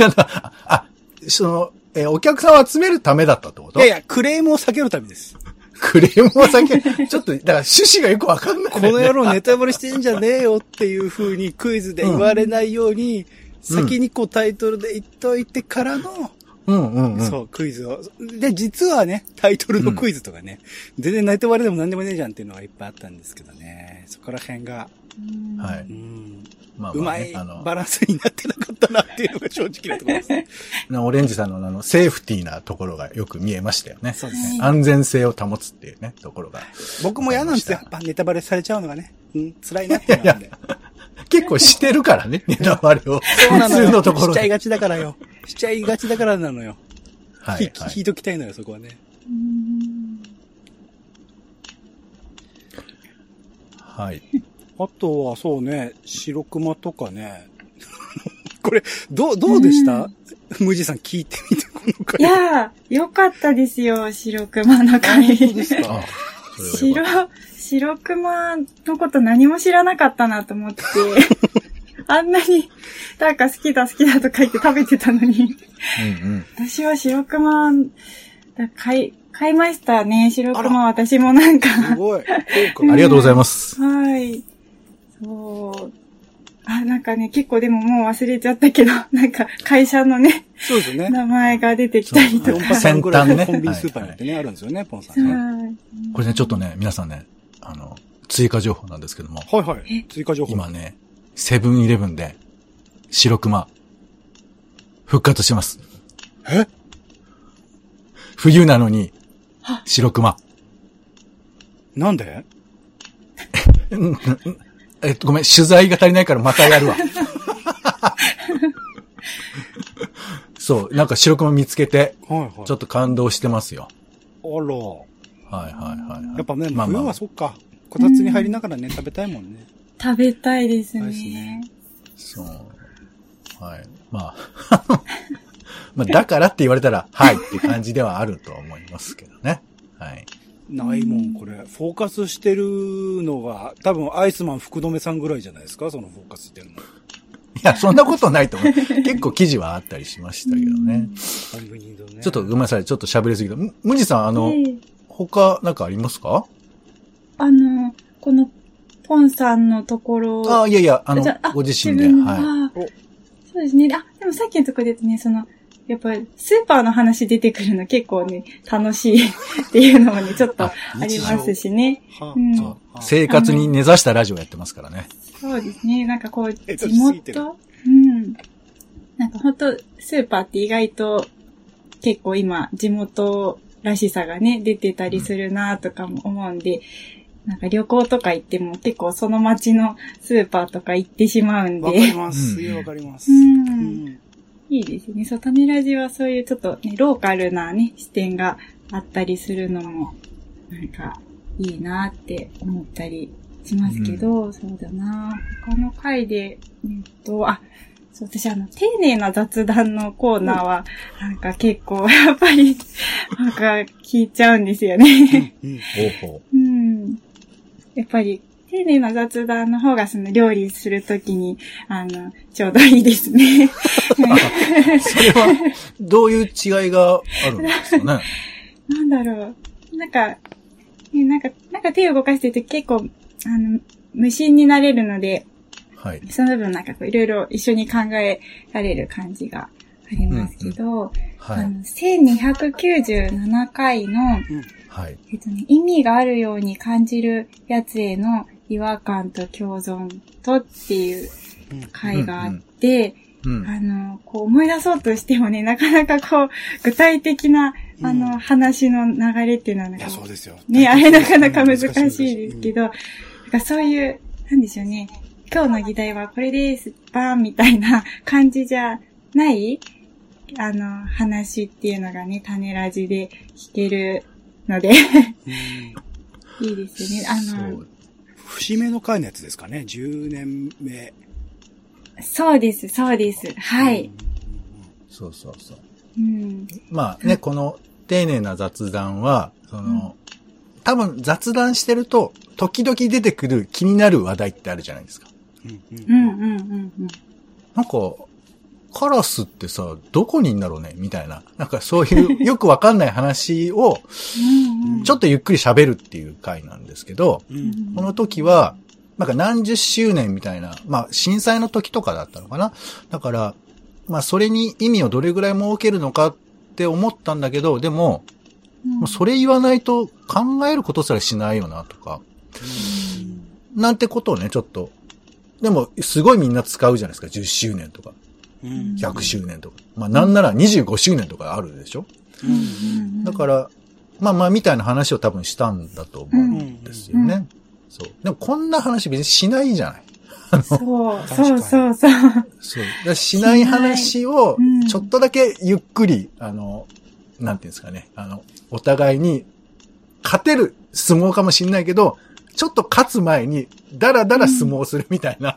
[SPEAKER 3] やだ、あ、あその、えーお客さんを集めるためだったってこと？
[SPEAKER 2] いやいや、クレームを避けるためです。
[SPEAKER 3] クレームを避ける。ちょっと、だから趣旨がよくわかんない、
[SPEAKER 2] この野郎ネタバレしてんじゃねえよっていう風にクイズで言われないように、先にこうタイトルで言っといてからの、
[SPEAKER 3] うんうんうん。
[SPEAKER 2] そう、クイズを。で、実はね、タイトルのクイズとかね、全然ネタバレでも何でもねえじゃんっていうのがいっぱいあったんですけどね、そこら辺が、
[SPEAKER 4] うん
[SPEAKER 3] はい。
[SPEAKER 2] うん、
[SPEAKER 3] まあ
[SPEAKER 2] うまい
[SPEAKER 3] まあねあの
[SPEAKER 2] バランスになってなかったなっていうのが正直なところです
[SPEAKER 3] オレンジさんのあの、セーフティーなところがよく見えましたよね。
[SPEAKER 2] そうですね。
[SPEAKER 3] 安全性を保つっていうね、ところが。
[SPEAKER 2] 僕も嫌なんですよ。やっぱネタバレされちゃうのがね。うん、辛いなってんで。
[SPEAKER 3] 結構してるからね、ネタバレを。
[SPEAKER 2] そうなのよ。
[SPEAKER 3] 普通のところで。
[SPEAKER 2] しちゃいがちだからよ。しちゃいがちだからなのよ。
[SPEAKER 3] はい、
[SPEAKER 2] ひ
[SPEAKER 3] はい
[SPEAKER 2] 引いときたいのよ、そこはね。
[SPEAKER 4] うん
[SPEAKER 3] はい。
[SPEAKER 2] あとはそうね、白熊とかね。これ、どう、どうでした？ムジさん聞いてみて、この
[SPEAKER 4] い
[SPEAKER 2] 回。
[SPEAKER 4] やー、よかったですよ、白熊の回。
[SPEAKER 2] 本当ですか？
[SPEAKER 4] 白、白熊のこと何も知らなかったなと思って、あんなに、なんか好きだ好きだとか言って食べてたのに、
[SPEAKER 3] たうんうん。
[SPEAKER 4] 私は白熊、だ買い、買いましたね、白熊私もなんか、
[SPEAKER 2] すごい。
[SPEAKER 3] ありがとうございます。
[SPEAKER 4] はい。そう。あ、なんかね、結構でももう忘れちゃったけど、なんか会社のね、
[SPEAKER 2] そうですよね。
[SPEAKER 4] 名前が出てきたりとか。
[SPEAKER 3] 先端ね
[SPEAKER 2] のコンビニスーパーによってね、あるんですよね、ポンさんね。
[SPEAKER 4] はい
[SPEAKER 3] これね、ちょっとね、皆さんね、あの、追加情報なんですけども、
[SPEAKER 2] はいはい。追加情報。
[SPEAKER 3] 今ね、セブンイレブンで、白熊、復活します。
[SPEAKER 2] え？
[SPEAKER 3] 冬なのに、白熊。
[SPEAKER 2] なんで？
[SPEAKER 3] えっと、ごめん、取材が足りないからまたやるわ。そう、なんか白熊見つけて、
[SPEAKER 2] はいはい。
[SPEAKER 3] ちょっと感動してますよ。
[SPEAKER 2] あら。
[SPEAKER 3] はいはいはいはい。
[SPEAKER 2] やっぱね、
[SPEAKER 3] まあまあ
[SPEAKER 2] 冬はそっか。こたつに入りながらね、食べたいもんね。
[SPEAKER 4] 食べたいです
[SPEAKER 2] そうですね
[SPEAKER 4] ね。
[SPEAKER 3] そう。はい。まあ、まあ、だからって言われたら、はいっていう感じではあると思いますけどね。はい。
[SPEAKER 2] ないもん、これ。フォーカスしてるのが、多分アイスマン福留さんぐらいじゃないですか、そのフォーカスしてるの。
[SPEAKER 3] いや、そんなことないと思う。結構記事はあったりしましたけどね。ちょっとごめんなさい。ちょっと喋りすぎた。むむじさん、あの、
[SPEAKER 4] で
[SPEAKER 3] 他なんかありますか？
[SPEAKER 4] あの、このポンさんのところ。
[SPEAKER 3] ああ、いやいや、あの
[SPEAKER 4] あ、
[SPEAKER 3] ご自身で。
[SPEAKER 4] 分
[SPEAKER 3] はい。
[SPEAKER 4] あそうですね。あ、でもさっきのところで言うとね、その、やっぱりスーパーの話出てくるの結構ね、楽しいっていうのもね、ちょっとありますしね。
[SPEAKER 2] は
[SPEAKER 4] うん
[SPEAKER 3] 生活に根ざしたラジオやってますからね。
[SPEAKER 4] そうですね。なんかこう、
[SPEAKER 2] え
[SPEAKER 4] 地元うん。なんか本当スーパーって意外と結構今、地元らしさがね、出てたりするなとかも思うんで、なんか旅行とか行っても結構その街のスーパーとか行ってしまうん
[SPEAKER 2] わかり
[SPEAKER 4] で。
[SPEAKER 2] ます。わかります。
[SPEAKER 4] う。
[SPEAKER 2] うんん。
[SPEAKER 4] いいですね。そう、種ラジはそういうちょっとね、ローカルなね、視点があったりするのも、なんか、いいなって思ったりしますけど、そうだな他の回で、えっと、あ、そう、私あの、丁寧な雑談のコーナーは、なんか結構、やっぱり、なんか聞いちゃうんですよね。うん。やっぱり、丁寧な雑談の方がその料理するときに、あの、ちょうどいいですね。
[SPEAKER 3] う。それは、どういう違いがあるんですかね？
[SPEAKER 4] なんだろう。なんか、ねなんか、なんか手を動かしてると結構、あの、無心になれるので、
[SPEAKER 3] はい。
[SPEAKER 4] その分なんかこういろいろ一緒に考えられる感じがありますけど、
[SPEAKER 3] はい。
[SPEAKER 4] あの、1297回の、
[SPEAKER 3] はい。
[SPEAKER 4] えっとね、意味があるように感じるやつへの違和感と共存とっていう回があって、
[SPEAKER 3] うん。
[SPEAKER 4] あの、こう思い出そうとしてもね、なかなかこう、具体的な、あ
[SPEAKER 2] うん
[SPEAKER 4] の、話の流れっていうのはなんか
[SPEAKER 2] いや、そうですよ。
[SPEAKER 4] ね、あれなかなか難しいですけど、なんかそういう、なんでしょうね。今日の議題はこれです、バーンみたいな感じじゃないあの、話っていうのがね、種ラジで聞けるので、
[SPEAKER 2] うん
[SPEAKER 4] いいですよね。あ
[SPEAKER 3] そ
[SPEAKER 4] の
[SPEAKER 3] う、
[SPEAKER 2] 節目の回のやつですかね。10年目。
[SPEAKER 4] そうです、そうです。はい。
[SPEAKER 3] そうそうそう。
[SPEAKER 4] うん。
[SPEAKER 3] まあね、この丁寧な雑談は、その、多分雑談してると、時々出てくる気になる話題ってあるじゃないですか。
[SPEAKER 2] うん。うん
[SPEAKER 4] うん、うん、うん、うん。
[SPEAKER 3] なんか、カラスってさ、どこにいんだろうねみたいな。なんかそういう よくわかんない話を。ちょっとゆっくり喋るっていう回なんですけど、
[SPEAKER 2] うん。うん。
[SPEAKER 3] この時は、なんか何十周年みたいな、まあ震災の時とかだったのかな。だから、まあそれに意味をどれぐらい設けるのかって思ったんだけど、でも、
[SPEAKER 4] うん、
[SPEAKER 3] もうそれ言わないと考えることすらしないよなとか、なんてことをね、ちょっと。でも、すごいみんな使うじゃないですか。10周年とか、
[SPEAKER 2] うん。
[SPEAKER 3] 100周年とか。まあなんなら25周年とかあるでしょ？
[SPEAKER 2] う。
[SPEAKER 4] うんん。
[SPEAKER 3] だから、まあまあみたいな話を多分したんだと思うんですよね。そう。でもこんな話別にしないじゃない。
[SPEAKER 4] そう、そう、そう、そう。
[SPEAKER 3] そう。しない話を
[SPEAKER 4] うん、
[SPEAKER 3] ちょっとだけゆっくり、あの、なんていうんですかね。あの、お互いに、勝てる相撲かもしんないけど、ちょっと勝つ前に、だらだら相撲をするみたいな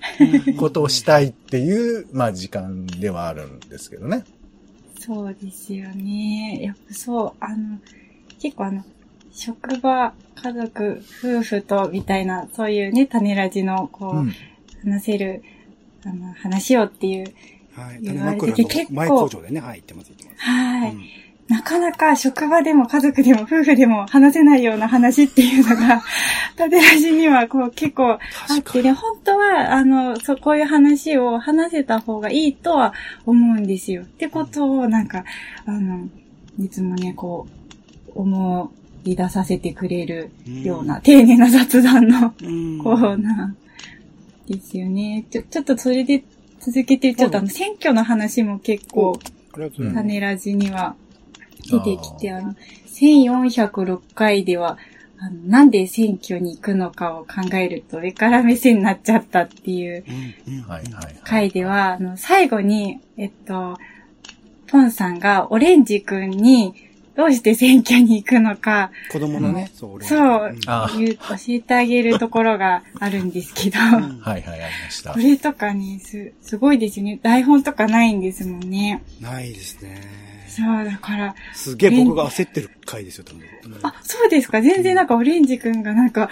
[SPEAKER 3] ことをしたいっていう、まあ時間ではあるんですけどね。
[SPEAKER 4] そうですよね。やっぱそう、あの、結構あの、職場、家族、夫婦と、みたいな、そういうね、種ラジの、こう、
[SPEAKER 3] うん。
[SPEAKER 4] 話せる、あの、話をっていう。
[SPEAKER 2] はい。
[SPEAKER 4] 言
[SPEAKER 2] 種
[SPEAKER 4] われてて
[SPEAKER 2] 枕の前工場でね、はい、言ってます、言ってます。
[SPEAKER 4] はい、
[SPEAKER 2] うん
[SPEAKER 4] なかなか職場でも家族でも夫婦でも話せないような話っていうのが、種ラジにはこう結構あってね、本当は、あの、そう、こういう話を話せた方がいいとは思うんですよ。ってことを、なんか、あの、いつもね、こう、思い出させてくれるような、丁寧な雑談の
[SPEAKER 2] うん。
[SPEAKER 4] コーナーですよね。ちょ、ちょっとそれで続けて、ちょっとあの、選挙の話も結構。種ラジには出てきて、
[SPEAKER 3] あ
[SPEAKER 4] あの、1406回では、あの、なんで選挙に行くのかを考えると上から目線になっちゃったっていう
[SPEAKER 2] うん。うん。
[SPEAKER 3] はいはいはい。
[SPEAKER 4] 回では、あの、最後に、えっと、ポンさんがオレンジくんにどうして選挙に行くのか、
[SPEAKER 2] 子供のね、そう、俺
[SPEAKER 4] そう
[SPEAKER 3] あ
[SPEAKER 4] 言う教えてあげるところがあるんですけど、
[SPEAKER 2] う ん
[SPEAKER 3] はいはい、ありました
[SPEAKER 4] こ。れとかね、す、すごいですよね。台本とかないんですもんね。
[SPEAKER 2] ないですね。
[SPEAKER 4] そう、だから、
[SPEAKER 2] すげえ僕が焦ってる回ですよ、多分。うん
[SPEAKER 4] あ、そうですか。全然なんかオレンジくんがなんか、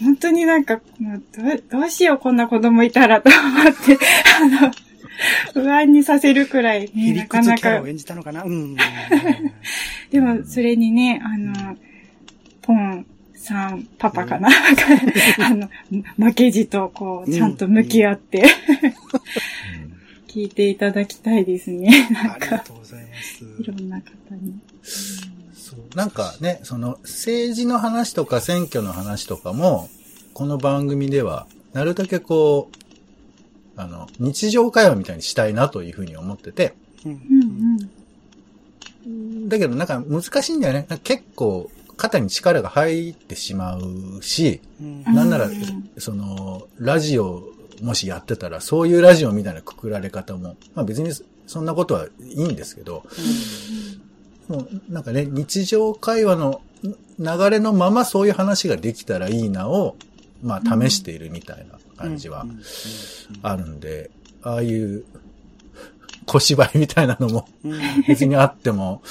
[SPEAKER 4] 本当になんか、もうどうどうしよう、こんな子供いたらと思って、あの、不安にさせるくらいね、なかなか
[SPEAKER 2] を。演じたのかな？うん。
[SPEAKER 4] でも、それにね、あの、ポンさん、パパかな、あの、負けじとこう、ちゃんと向き合って、
[SPEAKER 3] うん
[SPEAKER 4] 聞いていただきたいですね。
[SPEAKER 2] ありがとうございます。
[SPEAKER 4] いろんな方に。
[SPEAKER 3] そうなんかね、その政治の話とか選挙の話とかも、この番組では、なるだけこう、あの、日常会話みたいにしたいなというふうに思ってて、
[SPEAKER 2] うん
[SPEAKER 4] うんうん。
[SPEAKER 3] だけどなんか難しいんだよね。結構肩に力が入ってしまうし、
[SPEAKER 2] うん
[SPEAKER 3] なんなら
[SPEAKER 4] うん、
[SPEAKER 3] その、ラジオもしやってたら、そういうラジオみたいなくくられ方も、まあ別にそんなことはいいんですけど、もうなんかね、日常会話の流れのままそういう話ができたらいいなを、まあ試しているみたいな感じはあるんで、ああいう小芝居みたいなのも
[SPEAKER 2] うん。
[SPEAKER 3] 別にあっても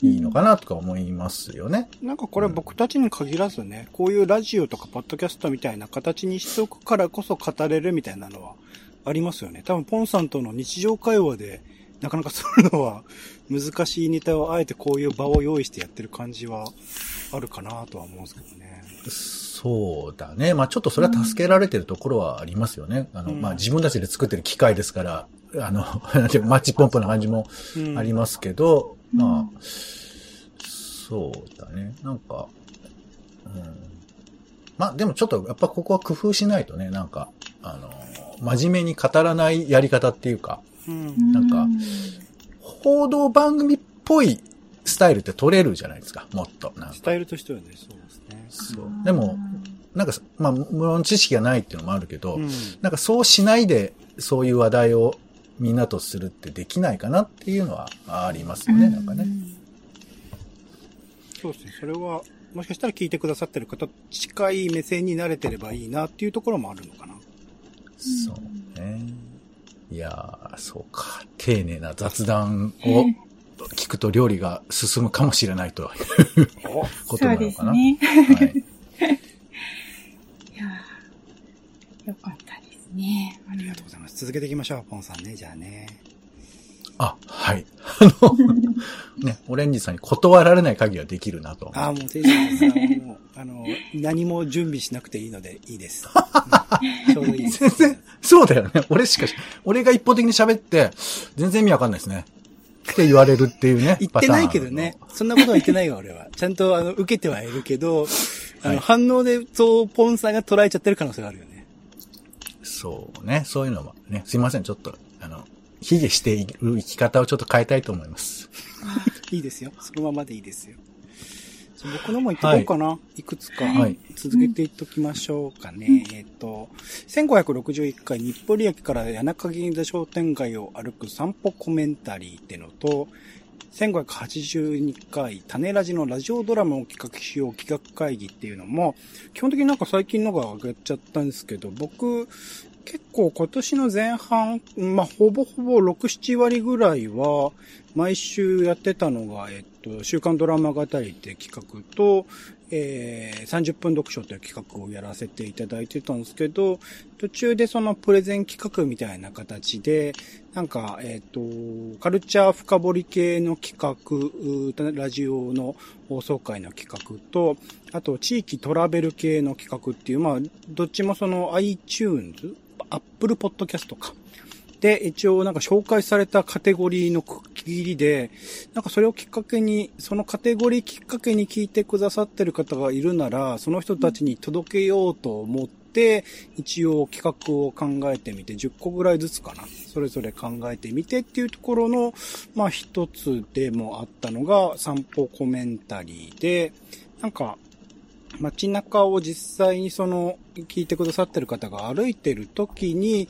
[SPEAKER 3] いいのかなとか思いますよね。
[SPEAKER 2] なんかこれ僕たちに限らずね、こういうラジオとかポッドキャストみたいな形にしておくからこそ語れるみたいなのはありますよね。多分ポンさんとの日常会話でなかなかそういうのは難しいネタをあえてこういう場を用意してやってる感じはあるかなとは思うんですけどね。
[SPEAKER 3] そうだね。まあちょっとそれは助けられてるところはありますよね。あの、
[SPEAKER 2] うん
[SPEAKER 3] まあ自分たちで作ってる機械ですから、あの、マッチポンプな感じも
[SPEAKER 2] うん
[SPEAKER 3] ありますけど、
[SPEAKER 4] うん
[SPEAKER 3] まあ、そうだね。なんか、うん。まあでもちょっとやっぱここは工夫しないとね、なんか、あの、真面目に語らないやり方っていうか、
[SPEAKER 2] うん
[SPEAKER 3] なんか報道番組っぽいスタイルって取れるじゃないですか、もっと。なんか
[SPEAKER 2] スタイルとしてはね、そうですね。
[SPEAKER 3] そう。でも、なんか、まあ、無論知識がないっていうのもあるけど、
[SPEAKER 2] うん
[SPEAKER 3] なんかそうしないで、そういう話題をみんなとするってできないかなっていうのはありますよね、なんかね。
[SPEAKER 2] そうですね。それは、もしかしたら聞いてくださってる方、近い目線に慣れてればいいなっていうところもあるのかな。
[SPEAKER 3] そうね。いやー、そうか。丁寧な雑談を聞くと料理が進むかもしれないということ
[SPEAKER 4] そうで
[SPEAKER 3] なのかな。
[SPEAKER 4] すね。
[SPEAKER 3] はい。
[SPEAKER 4] いやーよかったね。
[SPEAKER 2] ありがとうございます。続けていきましょう、ポンさんね。じゃあね。
[SPEAKER 3] あ、はい。あの、ね、オレンジさんに断られない限りはできるなと。
[SPEAKER 2] ああ、もう、テンションさんもう、あの、何も準備しなくていいのでいいです。うんちょうどいいです。
[SPEAKER 3] 全然、そうだよね。俺しかし、俺が一方的に喋って、全然意味わかんないですね。って言われるっていうね。
[SPEAKER 2] 言ってないけどね。そんなことは言ってないわ、俺は。ちゃんと、あの、受けてはいるけど、あの、
[SPEAKER 3] はい
[SPEAKER 2] 反応で、そう、ポンさんが捉えちゃってる可能性があるよね。
[SPEAKER 3] そうね。そういうのもね。すいません。ちょっと、あの、卑下している生き方をちょっと変えたいと思います。
[SPEAKER 2] いいですよ。そのままでいいですよ。僕のも言ってこうかな。い、くつか、
[SPEAKER 3] はい
[SPEAKER 2] 続けていっときましょうかね。えっと、1561回日暮里駅から谷中銀座商店街を歩く散歩コメンタリーってのと、1582回種ラジのラジオドラマを企画しよう企画会議っていうのも、基本的になんか最近のが上がっちゃったんですけど、僕、結構今年の前半、まあ、ほぼほぼ6、7割ぐらいは、毎週やってたのが、えっと、週刊ドラマ語りって企画と、えー、30分読書という企画をやらせていただいてたんですけど、途中でそのプレゼン企画みたいな形で、なんか、えっ、と、カルチャー深掘り系の企画、ラジオの放送会の企画と、あと地域トラベル系の企画っていう、まあ、どっちもその iTunes、Apple Podcast か。で、一応なんか紹介されたカテゴリーの区切りで、なんかそれをきっかけに、そのカテゴリーきっかけに聞いてくださってる方がいるなら、その人たちに届けようと思って、一応企画を考えてみて、10個ぐらいずつかな。それぞれ考えてみてっていうところの、まあ一つでもあったのが散歩コメンタリーで、なんか、街中を実際にその、聞いてくださってる方が歩いてる時に、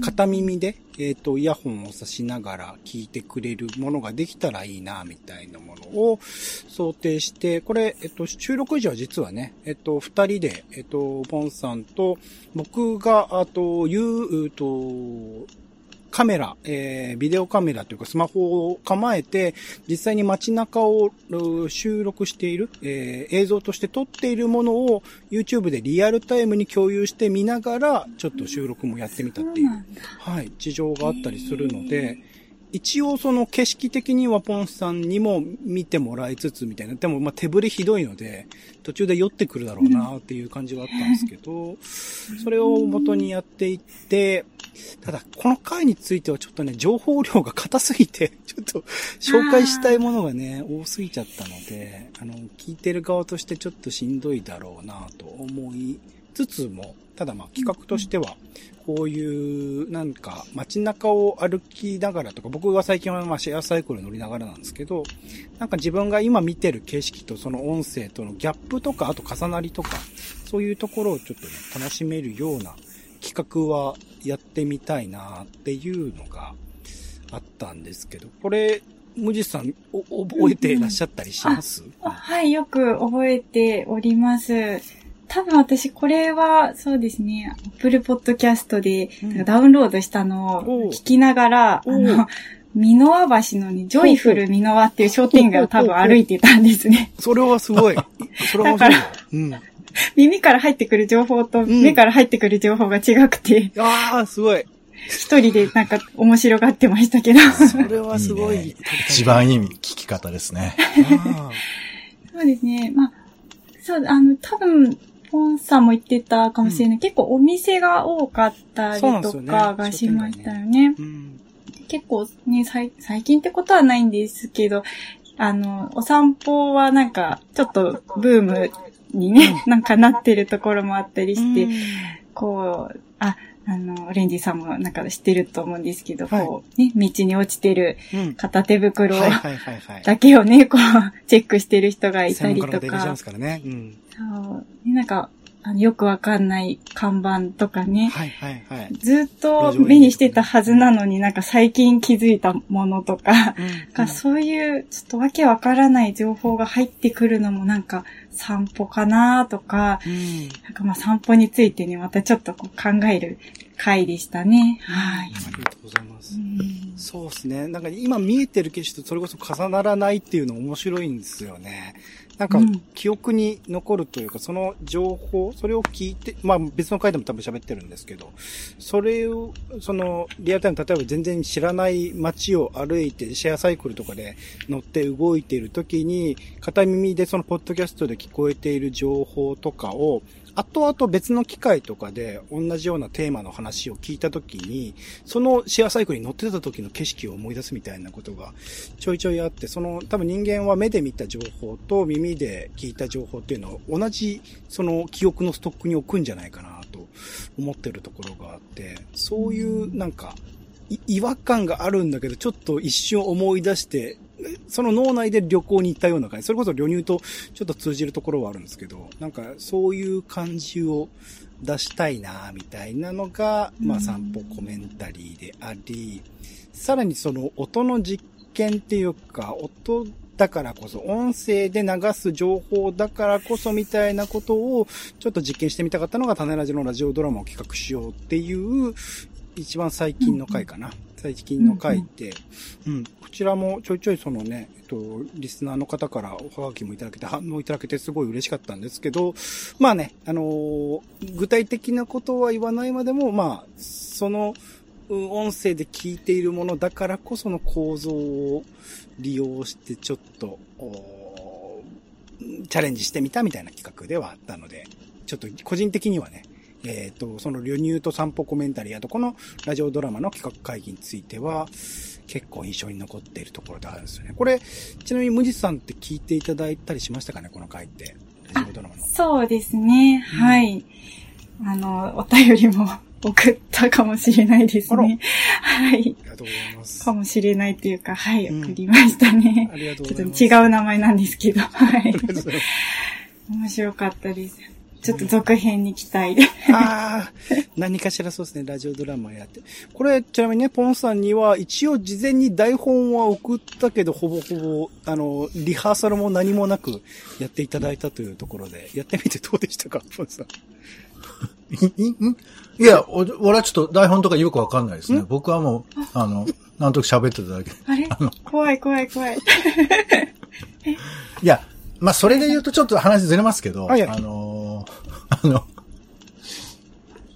[SPEAKER 2] 片耳で、えっ、と、イヤホンを差しながら聞いてくれるものができたらいいな、みたいなものを想定して、これ、えっ、と、収録時は実はね、えっ、と、二人で、えっ、と、ポンさんと、僕が、あと、言、うと、カメラ、えー、ビデオカメラというかスマホを構えて、実際に街中をう収録している、えー映像として撮っているものを YouTube でリアルタイムに共有して見ながら、ちょっと収録もやってみたっていう、はい、事情があったりするので、一応その景色的にはポンさんにも見てもらいつつみたいな。でもまあ手ぶれひどいので、途中で酔ってくるだろうなっていう感じはあったんですけど、それを元にやっていって、ただこの回についてはちょっとね、情報量が硬すぎて、ちょっと紹介したいものがね、多すぎちゃったので、あの、聞いてる側としてちょっとしんどいだろうなと思いつつも、ただまあ企画としては、こういうなんか街中を歩きながらとか、僕は最近はまあシェアサイクル乗りながらなんですけど、なんか自分が今見てる景色とその音声とのギャップとか、あと重なりとか、そういうところをちょっとね、楽しめるような企画はやってみたいなっていうのがあったんですけど、これ、無地さん、覚えていらっしゃったりします、うん
[SPEAKER 4] うん、はい、よく覚えております。多分私これは、そうですね、Apple Podcast でダウンロードしたのを聞きながら、あの、美濃和橋のね、ジョイフル美濃和っていう商店街を多分歩いてたんですね。
[SPEAKER 2] それはすごい。それは面白い。うん、
[SPEAKER 4] 耳から入ってくる情報と目から入ってくる情報が違くて。
[SPEAKER 2] うん、ああ、すごい。
[SPEAKER 4] 一人でなんか面白がってましたけど。
[SPEAKER 2] それはすごい。いいね、
[SPEAKER 3] 一番いい聞き方ですね。
[SPEAKER 4] そうですね。まあ、そう、あの、多分、ポンさんも言ってたかもしれない。うん、結構お店が多かったりとかがしましたよね。ね。うん、結構ね最近ってことはないんですけど、あの、お散歩はなんか、ちょっとブームにね、なんかなってるところもあったりして、こう、あ、あの、レンジさんもなんか知ってると思うんですけど、はい、こう、ね、道に落ちてる片手袋だけをね、こう、チェックしてる人がいたりとか。ますからね。うん、そう。なんか、あのよくわかんない看板とかね。はいはいはい。ずっと目にしてたはずなのになんか最近気づいたものとか、うん、そういうちょっとわけわからない情報が入ってくるのもなんか散歩かなとか、うん、なんかまあ散歩についてね、またちょっとこう考える回でしたね。はい。
[SPEAKER 2] ありがとうございます。うん、そうですね。なんか今見えてる景色とそれこそ重ならないっていうの面白いんですよね。なんか、記憶に残るというか、その情報、それを聞いて、まあ別の回でも多分喋ってるんですけど、それを、その、リアルタイム、例えば全然知らない街を歩いて、シェアサイクルとかで乗って動いている時に、片耳でそのポッドキャストで聞こえている情報とかを、後々別の機会とかで同じようなテーマの話を聞いたときに、そのシェアサイクルに乗ってた時の景色を思い出すみたいなことがちょいちょいあって、その多分人間は目で見た情報と耳で聞いた情報っていうのを同じその記憶のストックに置くんじゃないかなと思ってるところがあって、そういうなんか違和感があるんだけど、ちょっと一瞬思い出して、その脳内で旅行に行ったような感じ。それこそ旅入とちょっと通じるところはあるんですけど、なんかそういう感じを出したいな、みたいなのが、まあ散歩コメンタリーであり、さらにその音の実験っていうか、音だからこそ、音声で流す情報だからこそみたいなことをちょっと実験してみたかったのが種ラジのラジオドラマを企画しようっていう一番最近の回かな。最近の回って、うん、うん、こちらもちょいちょいそのね、えっと、リスナーの方からおはがきもいただけて、反応いただけてすごい嬉しかったんですけど、まあね、あのー、具体的なことは言わないまでも、まあ、その、音声で聞いているものだからこその構造を利用してちょっと、チャレンジしてみたみたいな企画ではあったので、ちょっと個人的にはね、えっ、ー、と、その流入と散歩コメンタリー、あとこのラジオドラマの企画会議については、結構印象に残っているところであるんですよね。これ、ちなみに無実さんって聞いていただいたりしましたかね、この回って。ラジオドラマの。
[SPEAKER 4] そうですね、うん、はい。あの、お便りも 送ったかもしれないですね。はい。あり
[SPEAKER 2] がとうございます。
[SPEAKER 4] かもしれないっていうか、はい、送りましたね。ありがとうございます。ちょっと違う名前なんですけど、はい。面白かったです。ちょっと続編に期待で。
[SPEAKER 2] ああ、何かしらそうですね、ラジオドラマやって。これ、ちなみにね、ポンさんには、一応事前に台本は送ったけど、ほぼほぼ、あの、リハーサルも何もなくやっていただいたというところで、やってみてどうでしたか、ポンさん？
[SPEAKER 3] いや、俺はちょっと台本とかよくわかんないですね。僕はもう、あの、なんとか喋ってただけ。
[SPEAKER 4] あれ？怖い怖い怖い。
[SPEAKER 3] いや、まあ、それで言うとちょっと話ずれますけど、はい、あのー、あの、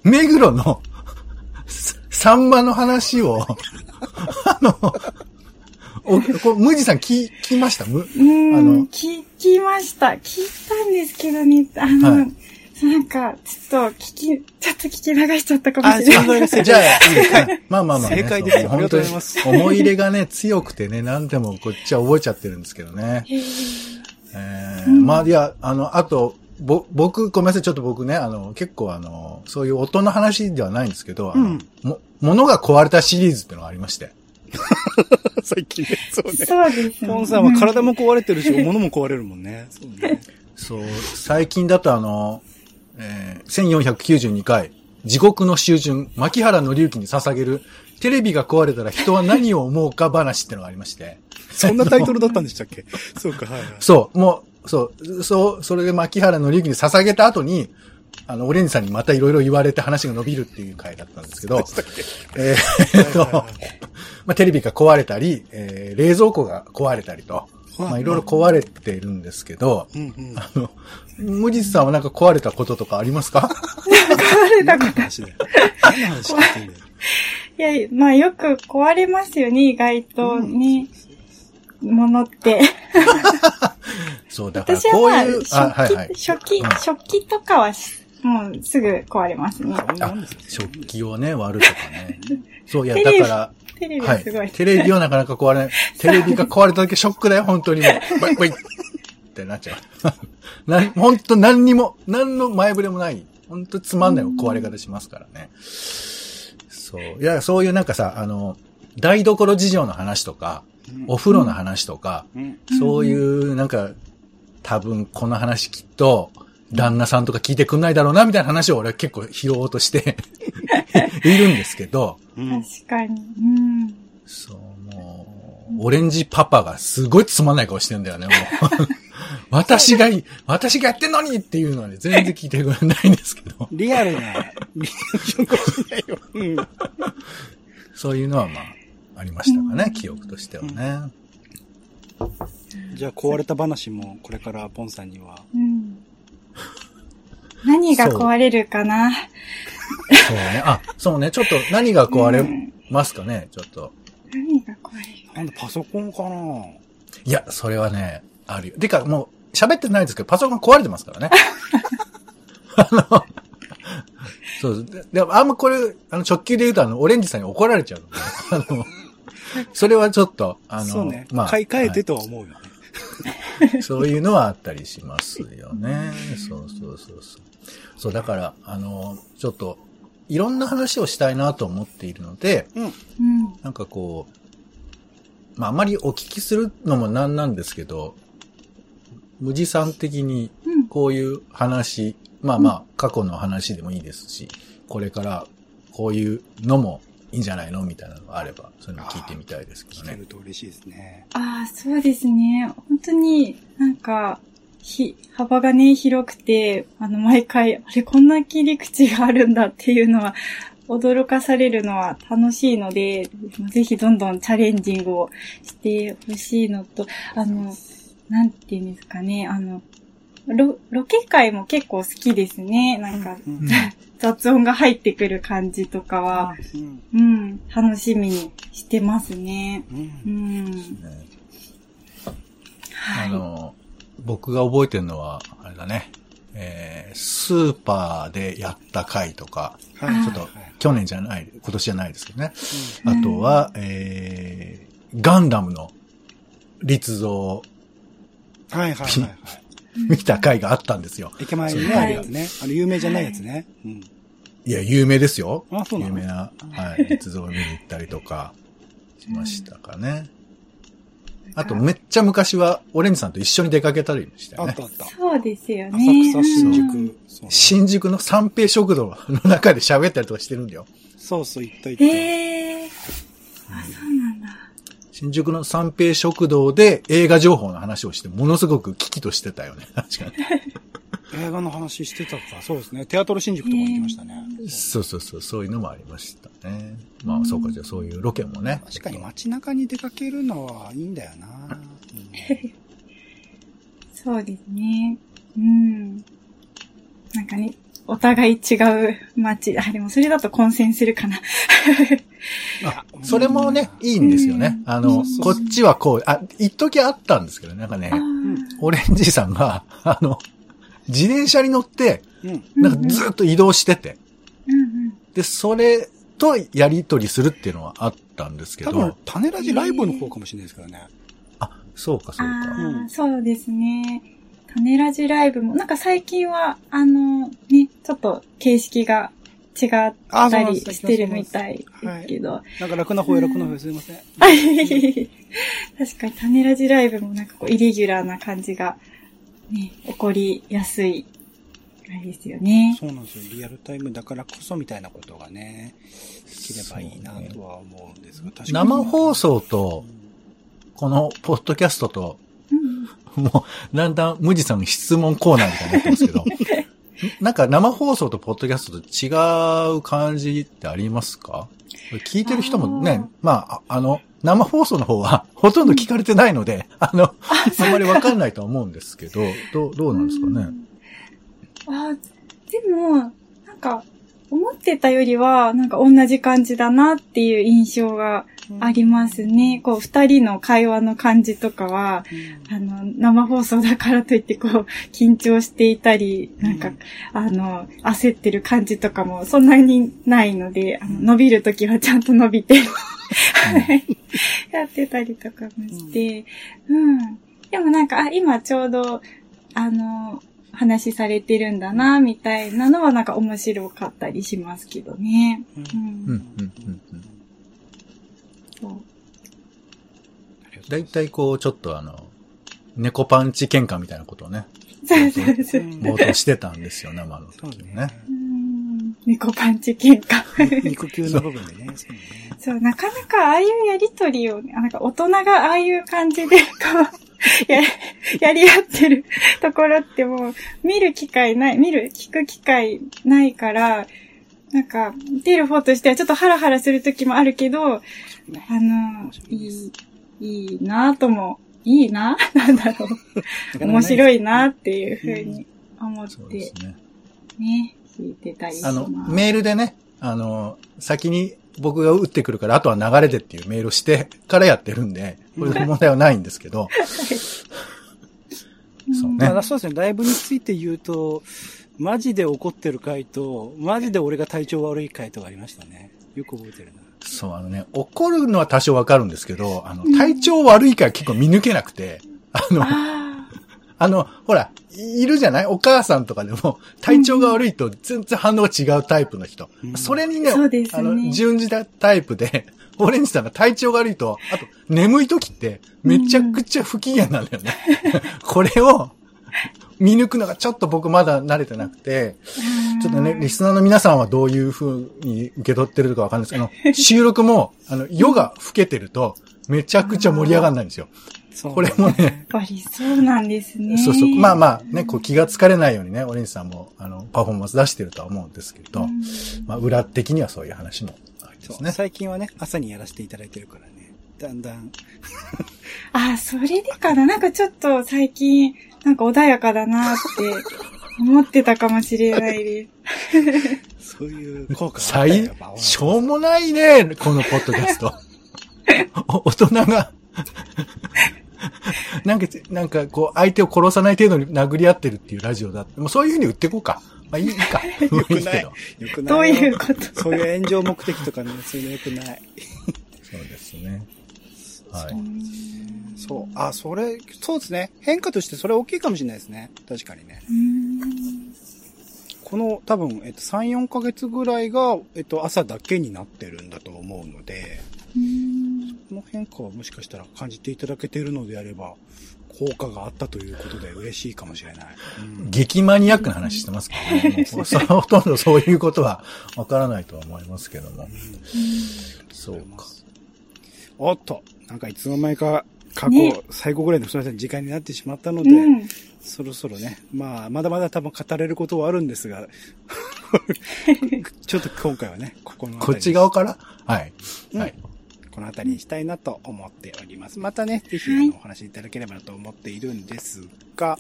[SPEAKER 3] 目黒の、サンマの話を、あの、おこう無地さん聞、聞きました？む、あの
[SPEAKER 4] ん、聞きました。聞いたんですけどね、あの、
[SPEAKER 3] はい
[SPEAKER 4] なんか、ちょっと聞き、ちょっと聞き流しちゃったかも
[SPEAKER 2] あ、
[SPEAKER 4] しれない。
[SPEAKER 2] それが正
[SPEAKER 3] じゃあ、いいですね。まあまあまあ、ね。
[SPEAKER 2] 正解ですよ
[SPEAKER 3] そう
[SPEAKER 2] ありがとうござい
[SPEAKER 3] 本
[SPEAKER 2] ます
[SPEAKER 3] 当に思い入れがね、強くてね、何でもこっちは覚えちゃってるんですけどね。えー
[SPEAKER 4] うん
[SPEAKER 3] まあ、いや、あの、あと、ぼ、僕、ごめんなさい、ちょっと僕ね、あの、結構あの、そういう音の話ではないんですけど、あの
[SPEAKER 2] うん
[SPEAKER 3] も、物が壊れたシリーズっていうのがありまして。
[SPEAKER 2] 最近ね。そうね。
[SPEAKER 4] そうですね。
[SPEAKER 2] ポンさんは体も壊れてるし、物も壊れるもんね。そうね。
[SPEAKER 3] そう、最近だとあの、えー、1492回、地獄の囚人、牧原紀之に捧げる、テレビが壊れたら人は何を思うか話ってのがありまして。
[SPEAKER 2] そんなタイトルだったんでしたっけ？そうか、はいはい。
[SPEAKER 3] そう、もう、そう、そう、それで牧原紀之に捧げた後に、あの、オレンジさんにまたいろいろ言われて話が伸びるっていう回だったんですけど、えーっと、まあ、テレビが壊れたり、えー冷蔵庫が壊れたりと、まあ、いろいろ壊れてるんですけど、
[SPEAKER 2] うんうん。
[SPEAKER 3] あの、無実さんはなんか壊れたこととかありますか？
[SPEAKER 4] 壊れたこと。
[SPEAKER 2] 何の話だよ。何の話てんだよ。
[SPEAKER 4] いや、まあよく壊れますよね、意外とね。ものって。
[SPEAKER 3] そう、だから
[SPEAKER 4] 私はまあ、
[SPEAKER 3] こういう、
[SPEAKER 4] 食
[SPEAKER 3] あ、はいはい
[SPEAKER 4] 器、。食器
[SPEAKER 3] うん、
[SPEAKER 4] 食器とかはしもうすぐ壊れますね。
[SPEAKER 3] あ
[SPEAKER 2] んですか、
[SPEAKER 3] 食器をね、割るとかね。そう、いや、だから、
[SPEAKER 4] テレビ
[SPEAKER 3] は
[SPEAKER 4] はすごい。
[SPEAKER 3] い。テレビはなかなか壊れない。テレビが壊れた時ショックだよ、本当にもう。バイバイってなっちゃう。な、本当何にも、何の前触れもない。本当つまんない壊れ方しますからね。そう。いや、そういうなんかさ、あの、台所事情の話とか、お風呂の話とか、
[SPEAKER 2] うん。
[SPEAKER 3] そういう、なんか、多分この話きっと、旦那さんとか聞いてくんないだろうな、みたいな話を俺は結構拾おうとして いるんですけど、
[SPEAKER 2] うん。
[SPEAKER 4] 確かに。うん。
[SPEAKER 3] そう、もう、オレンジパパがすごいつまんない顔してんだよね、もう。私がいい、私がやってんのにっていうのはね、全然聞いてくれないんですけど、
[SPEAKER 2] リアル な。
[SPEAKER 3] そういうのはまあ、ありましたかね、記憶としてはね。
[SPEAKER 2] じゃあ壊れた話もこれからポンさんには。
[SPEAKER 4] うん。何が壊れるかな
[SPEAKER 3] そうね。あ、そうね。ちょっと何が壊れ
[SPEAKER 4] うん
[SPEAKER 3] ますかね、ちょっと。
[SPEAKER 4] 何が壊れる
[SPEAKER 2] なんだ、パソコンかない
[SPEAKER 3] や、それはね、あるよ。てか、もう、喋ってないですけど、パソコン壊れてますからね。あの、そうで、であんまこれ、あの、直球で言うと、あの、オレンジさんに怒られちゃうので、あの、それはちょっと、あの、
[SPEAKER 2] そうね。
[SPEAKER 3] まあ、
[SPEAKER 2] 買い替えて
[SPEAKER 3] は
[SPEAKER 2] とは思うよね。
[SPEAKER 3] い そういうのはあったりしますよね。そうそうそうそう。そう、だから、あの、ちょっと、いろんな話をしたいなと思っているので、
[SPEAKER 2] うん。
[SPEAKER 4] うん。
[SPEAKER 3] なんかこう、まあ、あまりお聞きするのもなんなんですけど、無地さん的に
[SPEAKER 4] うん。
[SPEAKER 3] こういう話、まあまあ、過去の話でもいいですし、これからこういうのもいいんじゃないの？みたいなのがあれば、そういうの聞いてみたいですけどね。
[SPEAKER 2] 聞けると嬉しいですね。
[SPEAKER 4] ああ、そうですね。本当になんか、ひ、幅がね、広くて、あの、毎回、あれ、こんな切り口があるんだっていうのは、驚かされるのは楽しいので、ぜひどんどんチャレンジングをしてほしいのと、あの、なんていうんですかね、あの、ロ、ロケ会も結構好きですね。なんか、
[SPEAKER 2] うん
[SPEAKER 3] うん
[SPEAKER 4] 雑音が入ってくる感じとかは、
[SPEAKER 2] うん。
[SPEAKER 4] うん、楽しみにしてますね。
[SPEAKER 2] う。
[SPEAKER 4] うんん。
[SPEAKER 3] ね
[SPEAKER 4] はい。
[SPEAKER 3] あの、僕が覚えてるのは、あれだね、えー、スーパーでやった回とか、
[SPEAKER 2] はい。
[SPEAKER 3] ちょっと
[SPEAKER 2] はい
[SPEAKER 3] 去年じゃない、今年じゃないですけどね。
[SPEAKER 4] うん
[SPEAKER 3] あとは、えー、ガンダムの立像
[SPEAKER 2] はいはいはいはい。
[SPEAKER 3] 見た回があったんですよ。
[SPEAKER 2] 駅前にね、あるやつね。あの、有名じゃないやつね。うん。
[SPEAKER 3] いや、有名ですよ。
[SPEAKER 2] あ、そうなの？
[SPEAKER 3] 有名な、はい、立像を見に行ったりとかしましたかね。あと、めっちゃ昔は、オレンジさんと一緒に出かけたりしたよね
[SPEAKER 2] あった。あった。
[SPEAKER 4] そうですよね。
[SPEAKER 2] 浅草、新
[SPEAKER 4] うん
[SPEAKER 2] 宿。
[SPEAKER 3] 新宿の三平食堂の中で喋ったりとかしてるんだよ。
[SPEAKER 2] そうそう、行った行った。
[SPEAKER 4] へえ。あ、そうなんだ。
[SPEAKER 3] 新宿の三平食堂で映画情報の話をして、ものすごく危機としてたよね。確か
[SPEAKER 2] 映画の話してたか。そうですね。テアトル新宿とかに行きましたね。
[SPEAKER 3] に。そうそうそう、そういうのもありましたね。まあ、そうか、じゃあそういうロケもね。
[SPEAKER 2] 確かに街中に出かけるのはいいんだよな。
[SPEAKER 4] そうですね。うん。なんかね、お互い違う街。あ、でもそれだと混戦するかな。
[SPEAKER 3] あそれもね、いいんですよね。あの、こっちはこう、あ、一時あったんですけど、なんかねオレンジさんが、あの、自転車に乗って、
[SPEAKER 2] うん。
[SPEAKER 3] なんかずっと移動してて、
[SPEAKER 4] うんうん
[SPEAKER 3] で、それとやりとりするっていうのはあったんですけ
[SPEAKER 2] 多分
[SPEAKER 3] ど、、
[SPEAKER 2] 種ラジライブの方かもしれないですからね。
[SPEAKER 3] あ、そうかそう
[SPEAKER 4] あ
[SPEAKER 3] か。
[SPEAKER 4] そうですね。種ラジライブも、なんか最近は、あの、ね、ちょっと形式が違ったりしてるみたいですけど。
[SPEAKER 2] なんか楽な方へ楽な方へすいません。
[SPEAKER 4] 確かに種ラジライブもなんかこう、イレギュラーな感じが、ね、起こりやすい、あれですよね。
[SPEAKER 2] そうなんですよ。リアルタイムだからこそみたい。なことがね、できればい。い。なとは思うんですが、確かに。
[SPEAKER 3] 生放送と、このポッドキャストと、
[SPEAKER 4] うん
[SPEAKER 3] もう、だんだん、無地さんの質問コーナーみたいになってますけど、なんか生放送とポッドキャストと違う感じってありますか？聞いてる人もねまあ、ああの、生放送の方は ほとんど聞かれてないので、あの、あんまりわかんないとは思うんですけど、どう、どうなんですかね？
[SPEAKER 4] あ、でも、なんか、思ってたよりは、なんか同じ感じだなっていう印象がありますね。こう、二人の会話の感じとかは、あの、生放送だからといって、こう、緊張していたり、なんか、
[SPEAKER 2] うん
[SPEAKER 4] あの、焦ってる感じとかもそんなにないので、あの伸びるときはちゃんと伸びて、はい やってたりとかもして、うん。でもなんか、あ、今ちょうど、あの、話されてるんだな、みたいなのはなんか面白かったりしますけどね。
[SPEAKER 2] う
[SPEAKER 4] うんん。
[SPEAKER 3] うん、うん、うん。うん
[SPEAKER 4] そう
[SPEAKER 3] だいたいこう、ちょっとあの、猫パンチ喧嘩みたいなことをね、
[SPEAKER 4] そうそうそう。
[SPEAKER 3] 冒頭してたんですよ、生の
[SPEAKER 2] そうね
[SPEAKER 3] 時にね。。
[SPEAKER 4] うん猫パンチ喧嘩。
[SPEAKER 2] 肉球の部分でね。そう
[SPEAKER 4] なかなかああいうやりとりを、あなんか大人がああいう感じで、こう、や、やり合ってるところってもう、見る機会ない、見る、聞く機会ないから、なんか、見てる方としてはちょっとハラハラする時もあるけど、あの、いい、いいなとも、いいな？なんだろう。面白
[SPEAKER 2] い。
[SPEAKER 4] いなっていうふうに思って
[SPEAKER 3] すね。
[SPEAKER 4] ね、聞いてたりします。
[SPEAKER 3] あの、メールでね、あの、先に僕が打ってくるから、あとは流れでっていうメールをしてからやってるんで、これで問題はないんですけど、そうね。
[SPEAKER 2] まあ、そうですね。ライブについて言うと、マジで怒ってる回と、マジで俺が体調悪い回とがありましたね。よく覚えてるな。
[SPEAKER 3] そう、あのね、怒るのは多少わかるんですけど、あの、体調悪いから結構見抜けなくて、あの、
[SPEAKER 4] あ
[SPEAKER 3] あの、ほら、いるじゃない？お母さんとかでも、体調が悪いと全然反応が違うタイプの人。
[SPEAKER 2] うん。
[SPEAKER 3] それにね、
[SPEAKER 4] ね。
[SPEAKER 3] あの、順次タイプで、オレンジさんが体調が悪いと、あと、眠い時って、めちゃくちゃ不機嫌なんだよね。これを、見抜くのがちょっと僕まだ慣れてなくて、
[SPEAKER 4] あ。
[SPEAKER 3] ちょっとね、リスナーの皆さんはどういう風に受け取ってるかわかんないですけど、収録も、あの、夜が更けてると、めちゃくちゃ盛り上がんないんですよ。
[SPEAKER 2] そう
[SPEAKER 3] これもね、
[SPEAKER 4] やっぱりそうなんですね。
[SPEAKER 3] そうそう。まあまあね、こう気がつかれないようにね、オレンジさんも、あの、パフォーマンス出してるとは思うんですけど、
[SPEAKER 4] うん
[SPEAKER 3] まあ裏的にはそういう話もあり
[SPEAKER 2] そう
[SPEAKER 3] ますね。
[SPEAKER 2] 最近はね、朝にやらせていただいてるからね。だんだん。
[SPEAKER 4] あ、それでかな？なんかちょっと最近、なんか穏やかだなって思ってたかもしれないです。
[SPEAKER 2] そういう効果があ
[SPEAKER 3] しょうもないね、このポッドキャスト。お大人が、なんか、なんかこう、相手を殺さない程度に殴り合ってるっていうラジオだって、もうそういう風に売っていこうか。まあいいか。
[SPEAKER 2] よくない
[SPEAKER 3] ど。。
[SPEAKER 2] よくない。
[SPEAKER 4] どういうこと？
[SPEAKER 2] そういう炎上目的とかね、そういうのよくない。
[SPEAKER 3] そうですね。はい。
[SPEAKER 2] そう。あ、それ、そうですね。変化としてそれ大きいかもしれないですね。確かにね。
[SPEAKER 4] うん
[SPEAKER 2] この多分、えっと、3、4ヶ月ぐらいが、えっと、朝だけになってるんだと思うので、
[SPEAKER 4] うん
[SPEAKER 2] この変化はもしかしたら感じていただけているのであれば、効果があったということで嬉しいかもしれない。うん
[SPEAKER 3] 激マニアックな話してますけどね。もうそ れはほとんどそういうことはわからないとは思いますけども。そうか。
[SPEAKER 2] おっと、なんかいつの間にか過去、
[SPEAKER 4] ね
[SPEAKER 2] 最後ぐらいのすみません、時間になってしまったので、
[SPEAKER 4] うん。
[SPEAKER 2] そろそろね、まあ、まだまだ多分語れることはあるんですが、ちょっと今回はね、ここの
[SPEAKER 3] こっち側から？はい。
[SPEAKER 2] うん
[SPEAKER 3] はい。
[SPEAKER 2] この辺りにしたいなと思っております。またね、ぜひ、
[SPEAKER 4] はい
[SPEAKER 2] あのお話しいただければなと思っているんですが、
[SPEAKER 4] は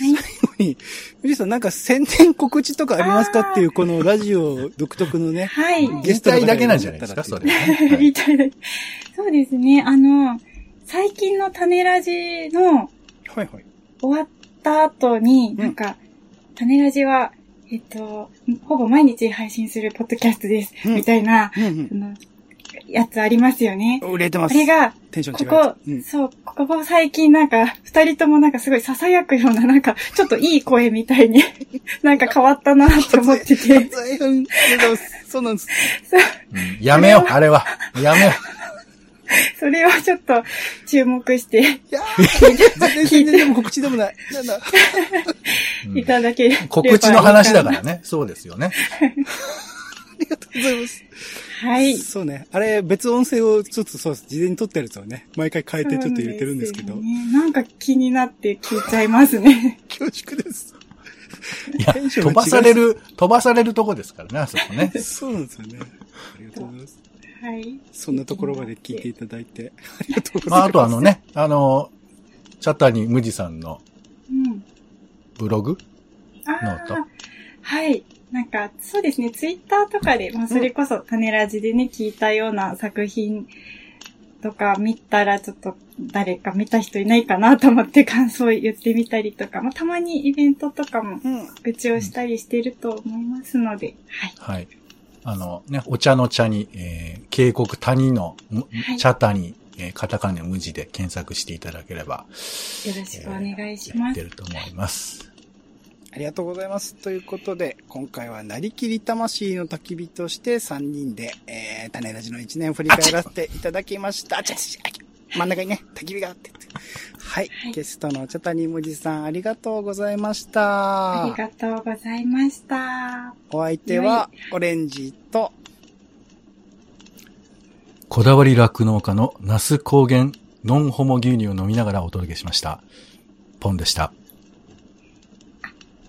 [SPEAKER 4] い。
[SPEAKER 2] 後に、藤井さんなんか宣伝告知とかありますかっていう、このラジオ独特のね。
[SPEAKER 4] はい。
[SPEAKER 3] ゲストだけなんじゃないですか、それ、ね。
[SPEAKER 4] 言いたいだけ。そうですね。あの、最近の種ラジの
[SPEAKER 2] はいはい。
[SPEAKER 4] 終わった後に、なんか、種ラジは、えっと、ほぼ毎日配信するポッドキャストです。
[SPEAKER 2] うん
[SPEAKER 4] みたいな、
[SPEAKER 2] うんうん
[SPEAKER 4] そのやつありますよね。
[SPEAKER 2] 売れてます。
[SPEAKER 4] あれが、
[SPEAKER 2] テンション違
[SPEAKER 4] ここ、
[SPEAKER 2] うん。
[SPEAKER 4] そう、ここ最近なんか、二人ともなんかすごい囁くような、なんか、ちょっといい声みたいに、なんか変わったなって思ってて。
[SPEAKER 2] うんありがとうございますそうなんです。
[SPEAKER 3] うんやめよう、あれは。やめよ
[SPEAKER 4] それをちょっと注目して
[SPEAKER 2] いやー、全然でも告知でもない。なんだ。
[SPEAKER 3] う。うん
[SPEAKER 4] いただければいいかな
[SPEAKER 3] 告知の話だからね。そうですよね。
[SPEAKER 2] ありがとうございます。
[SPEAKER 4] はい。
[SPEAKER 2] そうね。あれ、別音声をちょっとそうです。事前に撮ってるやつをね、毎回変えてちょっと入れてるんですけど。
[SPEAKER 4] そうなんですよねなんか気になって聞いちゃいますね。
[SPEAKER 2] 恐縮です。
[SPEAKER 3] いや、
[SPEAKER 2] テンションが違う
[SPEAKER 3] 飛ばされる、飛ばされるとこですからね、あそこね。
[SPEAKER 2] そうなんですよね。ありがとうございます。
[SPEAKER 4] はい。
[SPEAKER 2] そんなところまで聞いていただいて、ありがとうございます。
[SPEAKER 3] まあ、あとあのね、あの、チャッターに無地さんの
[SPEAKER 4] うん。
[SPEAKER 3] ブログ？
[SPEAKER 4] あ
[SPEAKER 3] note？
[SPEAKER 4] あ、はい。なんか、そうですね、ツイッターとかで、まあ、それこそ、タネラジでね、聞いたような作品とか見たら、ちょっと、誰か見た人いないかなと思って感想を言ってみたりとか、まあ、たまにイベントとかも
[SPEAKER 2] うん。
[SPEAKER 4] 告知をしたりしてると思いますので、はい。
[SPEAKER 3] はい。あのね、お茶の茶に、えー、渓谷谷の、む
[SPEAKER 4] はい
[SPEAKER 3] 茶谷、えー、カタカナ無地で検索していただければ、
[SPEAKER 4] よろしくお願いし
[SPEAKER 3] や
[SPEAKER 4] ます。
[SPEAKER 3] ってると思います。
[SPEAKER 2] ありがとうございます。ということで、今回はなりきり魂の焚き火として3人で、えー、種ラジの1年を振り返らせていただきました。あちゃちゃ真ん中にね、焚き火があって。はい。
[SPEAKER 4] はい
[SPEAKER 2] ゲストの茶谷むじさん、ありがとうございました。
[SPEAKER 4] ありがとうございました。
[SPEAKER 2] お相手は、オレンジと、
[SPEAKER 3] こだわり酪農家の那須高原ノンホモ牛乳を飲みながらお届けしました。ポンでした。